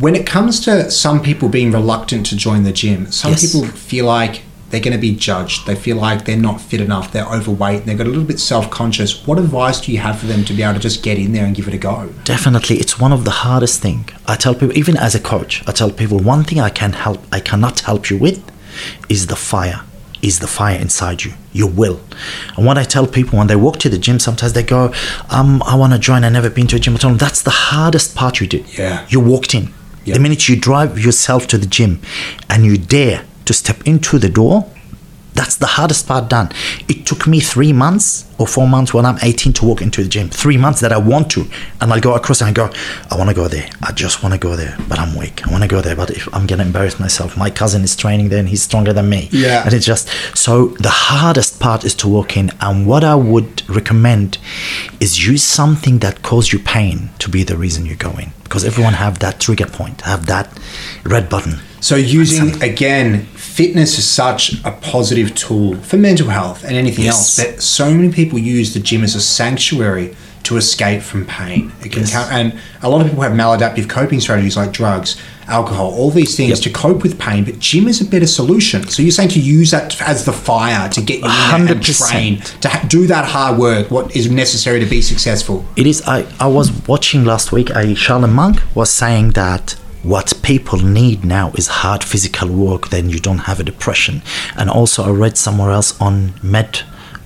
When it comes to some people being reluctant to join the gym, some Yes. people feel like they're going to be judged. They feel like they're not fit enough. They're overweight. And they've got a little bit self-conscious. What advice do you have for them to be able to just get in there and give it a go? Definitely, it's one of the hardest thing. I tell people, even as a coach, I tell people one thing I can help, I cannot help you with, is the fire, is the fire inside you, your will. And what I tell people when they walk to the gym, sometimes they go, um, I want to join. I've never been to a gym. I tell them that's the hardest part you did. Yeah. You walked in. Yeah. The minute you drive yourself to the gym, and you dare to step into the door, that's the hardest part done. It took me three months or four months when I'm 18 to walk into the gym. Three months that I want to. And I'll go across and I go, I want to go there. I just want to go there, but I'm weak. I want to go there, but if I'm going to embarrass myself. My cousin is training there and he's stronger than me. Yeah. And it's just, so the hardest part is to walk in. And what I would recommend is use something that causes you pain to be the reason you go in. Because everyone have that trigger point, have that red button. So using again, fitness is such a positive tool for mental health and anything Yes. else. But so many people use the gym as a sanctuary to escape from pain. It can Yes. come, and a lot of people have maladaptive coping strategies like drugs, alcohol, all these things Yep. to cope with pain. But gym is a better solution. So you're saying to use that as the fire to get you in there and train to ha- do that hard work. What is necessary to be successful? It is. I, I was watching last week. A Shaolin Monk was saying that what people need now is hard physical work. Then you don't have a depression. And also, I read somewhere else on Med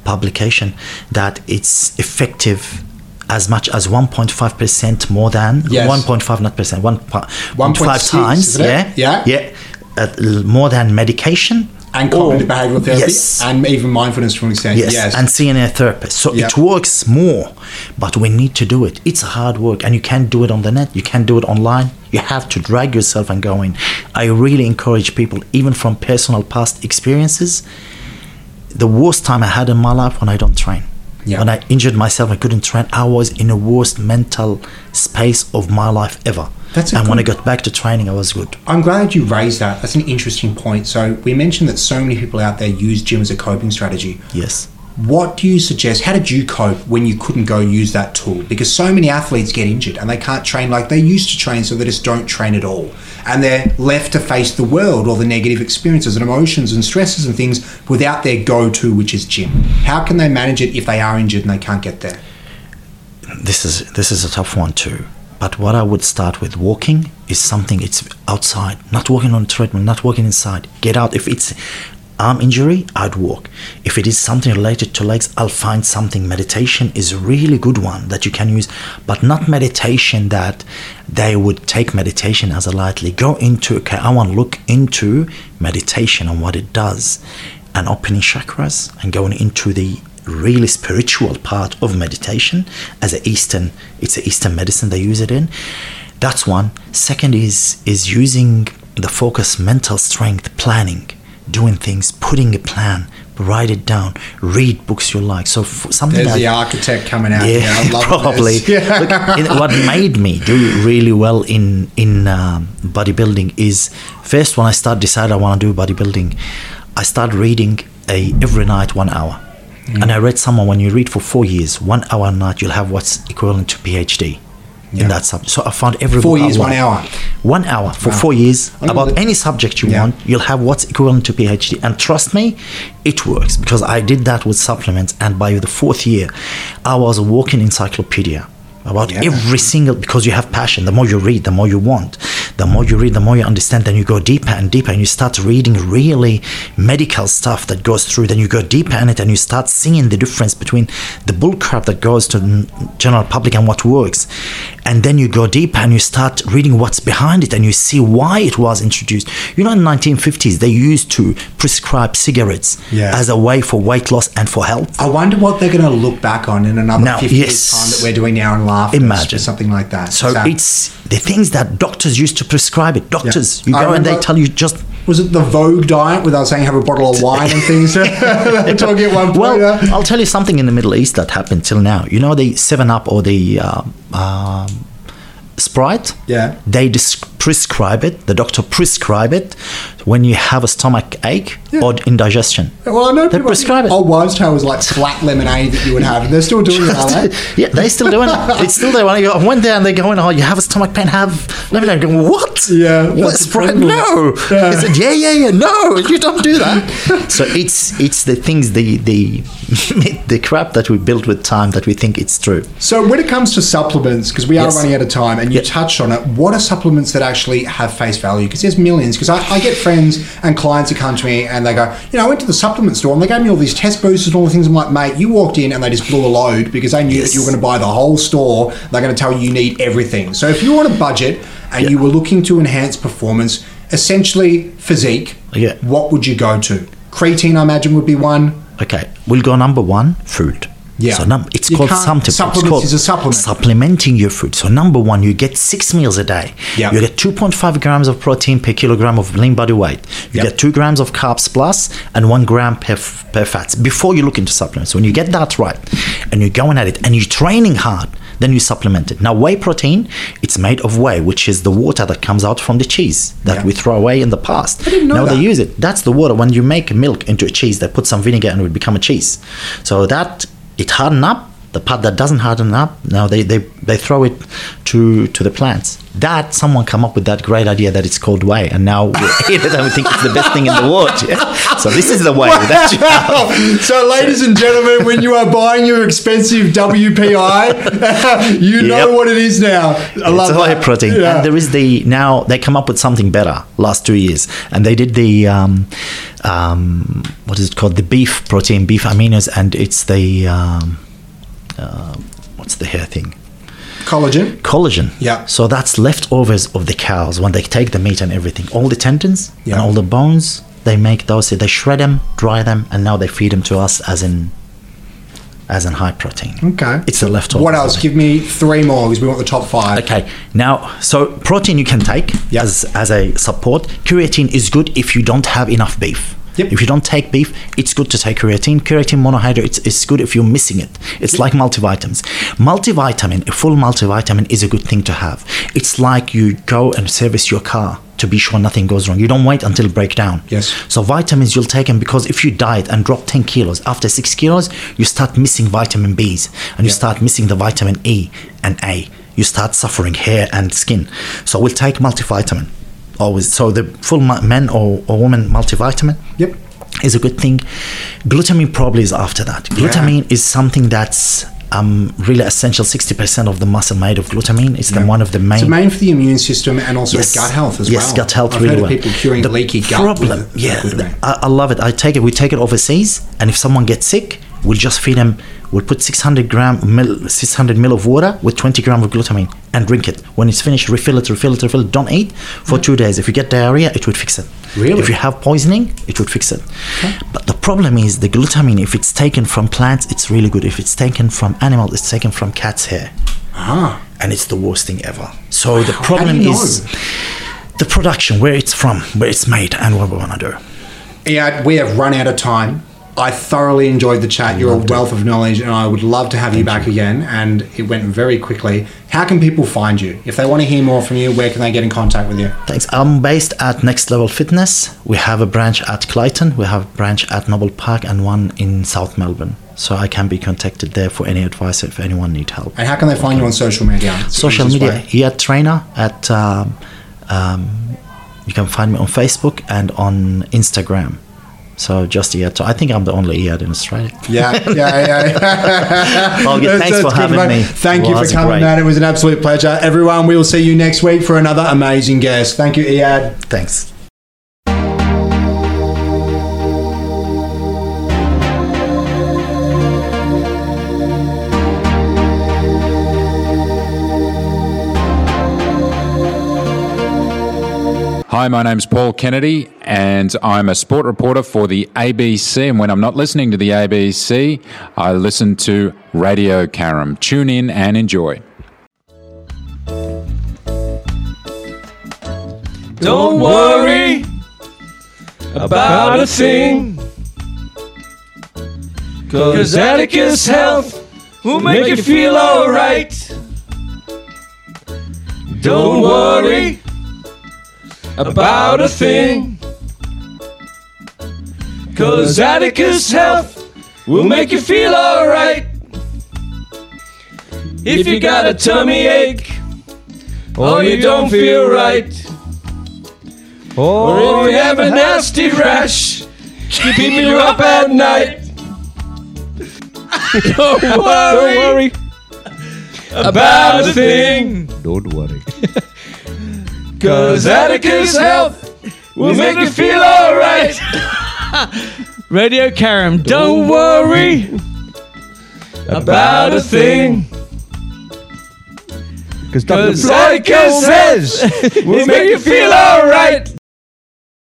publication that it's effective as much as 1.5 percent more than Yes. 1.5 not percent 1.5 times. Yeah, Yeah. yeah. Uh, more than medication And or- cognitive behavioral therapy, Yes. and even mindfulness to an extent. Yes, Yes, and seeing a therapist. So Yeah. it works more, but we need to do it. It's hard work, and you can't do it on the net. You can't do it online. You have to drag yourself and go in. I really encourage people, even from personal past experiences. The worst time I had in my life when I don't train. Yeah. When I injured myself, I couldn't train. I was in the worst mental space of my life ever. That's and when I got back to training, I was good. I'm glad you raised that. That's an interesting point. So we mentioned that so many people out there use gym as a coping strategy. Yes. What do you suggest? How did you cope when you couldn't go use that tool? Because so many athletes get injured and they can't train like they used to train, so they just don't train at all. And they're left to face the world or the negative experiences and emotions and stresses and things without their go to, which is gym. How can they manage it if they are injured and they can't get there? this is this is a tough one too. But what I would start with walking is something it's outside, not walking on a treadmill, not walking inside. Get out. If it's arm injury, I'd walk. If it is something related to legs, I'll find something. Meditation is a really good one that you can use, but not meditation that they would take meditation as a lightly. Go into okay, I want to look into meditation and what it does, and opening chakras and going into the really spiritual part of meditation as a eastern it's a eastern medicine they use it in that's one second is is using the focus mental strength planning doing things putting a plan write it down read books you like so f- something There's that the architect coming out. yeah, here. I love *laughs* probably. This. Yeah. Look, in- what made me do really well in in um, bodybuilding is first when I start decide I want to do bodybuilding, I start reading a every night one hour, Mm. and I read someone when you read for four years, one hour a night, you'll have what's equivalent to PhD. Yeah. In that subject, so I found every Four years, one hour. one hour for Wow. four years about any subject you Yeah. want you'll have what's equivalent to phd and trust me it works because i did that with supplements and by the fourth year i was a walking encyclopedia about Yeah. every single because you have passion the more you read the more you want the more you read the more you understand then you go deeper and deeper and you start reading really medical stuff that goes through then you go deeper in it and you start seeing the difference between the bullcrap that goes to general public and what works and then you go deeper and you start reading what's behind it and you see why it was introduced you know in the 1950s they used to prescribe cigarettes Yeah. as a way for weight loss and for health I wonder what they're going to look back on in another Now, 50 yes. years' time that we're doing now and laugh Imagine. something like that. so it's the things that doctors used to prescribe it doctors you I go and they tell you just Was it the Vogue diet without saying have a bottle of wine and things? *laughs* *laughs* Talking at one point. Well, yeah. I'll tell you something in the Middle East that happened till now. You know the Seven Up or the uh, um, Sprite. Yeah. They dis- prescribe it. The doctor prescribe it when you have a stomach ache or indigestion. well, I know they people, prescribe it. Old wives' tale was like flat lemonade that you would have. and They're still doing it, are they? *laughs* yeah, they still doing it. *laughs* It's still there. I went there and they're going, "Oh, you have a stomach pain? Have lemonade." me know." I go, what? Yeah, what Sprite? No. Yeah. I said, "Yeah, yeah, yeah. No, you don't do that." *laughs* so it's it's the things the the the crap that we built with time that we think it's true. So when it comes to supplements, because we are Yes. running out of time, and you Yeah. touched on it, what are supplements that actually have face value? Because there's millions. Because I, I get friends and clients who come to me and they go, you know, I went to the supplement store and they gave me all these test boosters and all the things. I'm like, mate, you walked in and they just blew a load because they knew that you were going to buy the whole store. They're going to tell you you need everything. So if you're on a budget and Yeah. you were looking to enhance performance, essentially physique, Yeah. what would you go to? Creatine, I imagine, would be one. Okay, we'll go number one, food. Yeah. So num- it's You called something. it's called is a supplement. Supplementing your food. So number one, you get six meals a day. Yeah. You get 2.5 grams of protein per kilogram of lean body weight. You get two grams of carbs plus and one gram per, f- per fats before you look into supplements. When you get that right and you're going at it and you're training hard, then you supplement it. Now, whey protein, it's made of whey, which is the water that comes out from the cheese that Yeah. we throw away in the past. I didn't know now that. they use it. That's the water. When you make milk into a cheese, they put some vinegar and it would become a cheese. So that it harden up the part that doesn't harden up, now they, they, they throw it to to the plants. That someone come up with that great idea that it's called whey, and now we eat it and we think it's the best thing in the world. Yeah? So this is the way that so, ladies and gentlemen, when you are buying your expensive WPI, *laughs* you know what it is now. I love it's high that. protein. Yeah. And there is the now they come up with something better last two years, and they did the um, um, what is it called? The beef protein, beef aminos, and it's the um, uh, what's the hair thing? Collagen. Collagen. Yeah. So that's leftovers of the cows when they take the meat and everything, all the tendons Yeah. and all the bones. They make those. They shred them, dry them, and now they feed them to us as in as in high protein. Okay. It's the leftovers. What else? Give me three more because we want the top five. Okay, now so protein you can take Yep. as as a support. Creatine is good if you don't have enough beef. Yep. If you don't take beef, it's good to take creatine. Creatine monohydrate it's, good if you're missing it. It's like multivitamins. Multivitamin, a full multivitamin is a good thing to have. It's like you go and service your car to be sure nothing goes wrong. You don't wait until breakdown. Yes. So vitamins you'll take them because if you diet and drop 10 kilos, after 6 kilos, you start missing vitamin Bs and you start missing the vitamin E and A. You start suffering hair and skin. So we'll take multivitamin always. So the full men or, or women multivitamin Yep. is a good thing. Glutamine probably is after that. Glutamine is something that's um, really essential. 60% of the muscle made of glutamine. It's the one of the main It's main for the immune system and also gut health as yes, well. gut health I've really heard well. people curing the leaky gut. Problem, with yeah. I, I love it. I take it. We take it overseas, and if someone gets sick, we'll just feed them. We'll put 600 gram, mil, 600 mil of water with 20 gram of glutamine and drink it. When it's finished, refill it, refill it, refill it. Don't eat for two days. If you get diarrhea, it would fix it. Really? If you have poisoning, it would fix it. okay. But the problem is the glutamine. If it's taken from plants, it's really good. If it's taken from animals, it's taken from cat's hair Ah. and it's the worst thing ever. So the How do problem you is know? the production, where it's from, where it's made, and what we want to do. Eyad, we have run out of time. I thoroughly enjoyed the chat. You're a wealth of knowledge, and I would love to have you back again. And it went very quickly. How can people find you? If they want to hear more from you, where can they get in contact with you? Thanks. I'm based at Next Level Fitness. We have a branch at Clayton, we have a branch at Noble Park, and one in South Melbourne. So I can be contacted there for any advice if anyone need help. And how can they find you on social media? Social media, yeah, trainer at. Um, um, you can find me on Facebook and on Instagram. So just. So I think I'm the only Eyad in Australia. Yeah, yeah, yeah. Okay, *laughs* That's- thanks for having me. Thank you for coming, great. man. It was an absolute pleasure. Everyone, we will see you next week for another amazing guest. Thank you, Eyad. Thanks. Hi, my name's Paul Kennedy, and I'm a sport reporter for the ABC. And when I'm not listening to the ABC, I listen to Radio Karam. Tune in and enjoy. Don't worry about a thing. Cause Atticus Health will make you feel alright. Don't worry about a thing. Cause Atticus Health will make you feel alright. If you got a tummy ache or you don't feel right. Or if you have a nasty rash, keeping you up at night. *laughs* Don't worry, about a thing. Don't worry. *laughs* Cause Atticus Health will make you feel alright. *laughs* Radio Karam, don't worry about a thing. Because Cause Atticus says will *laughs* make you feel alright.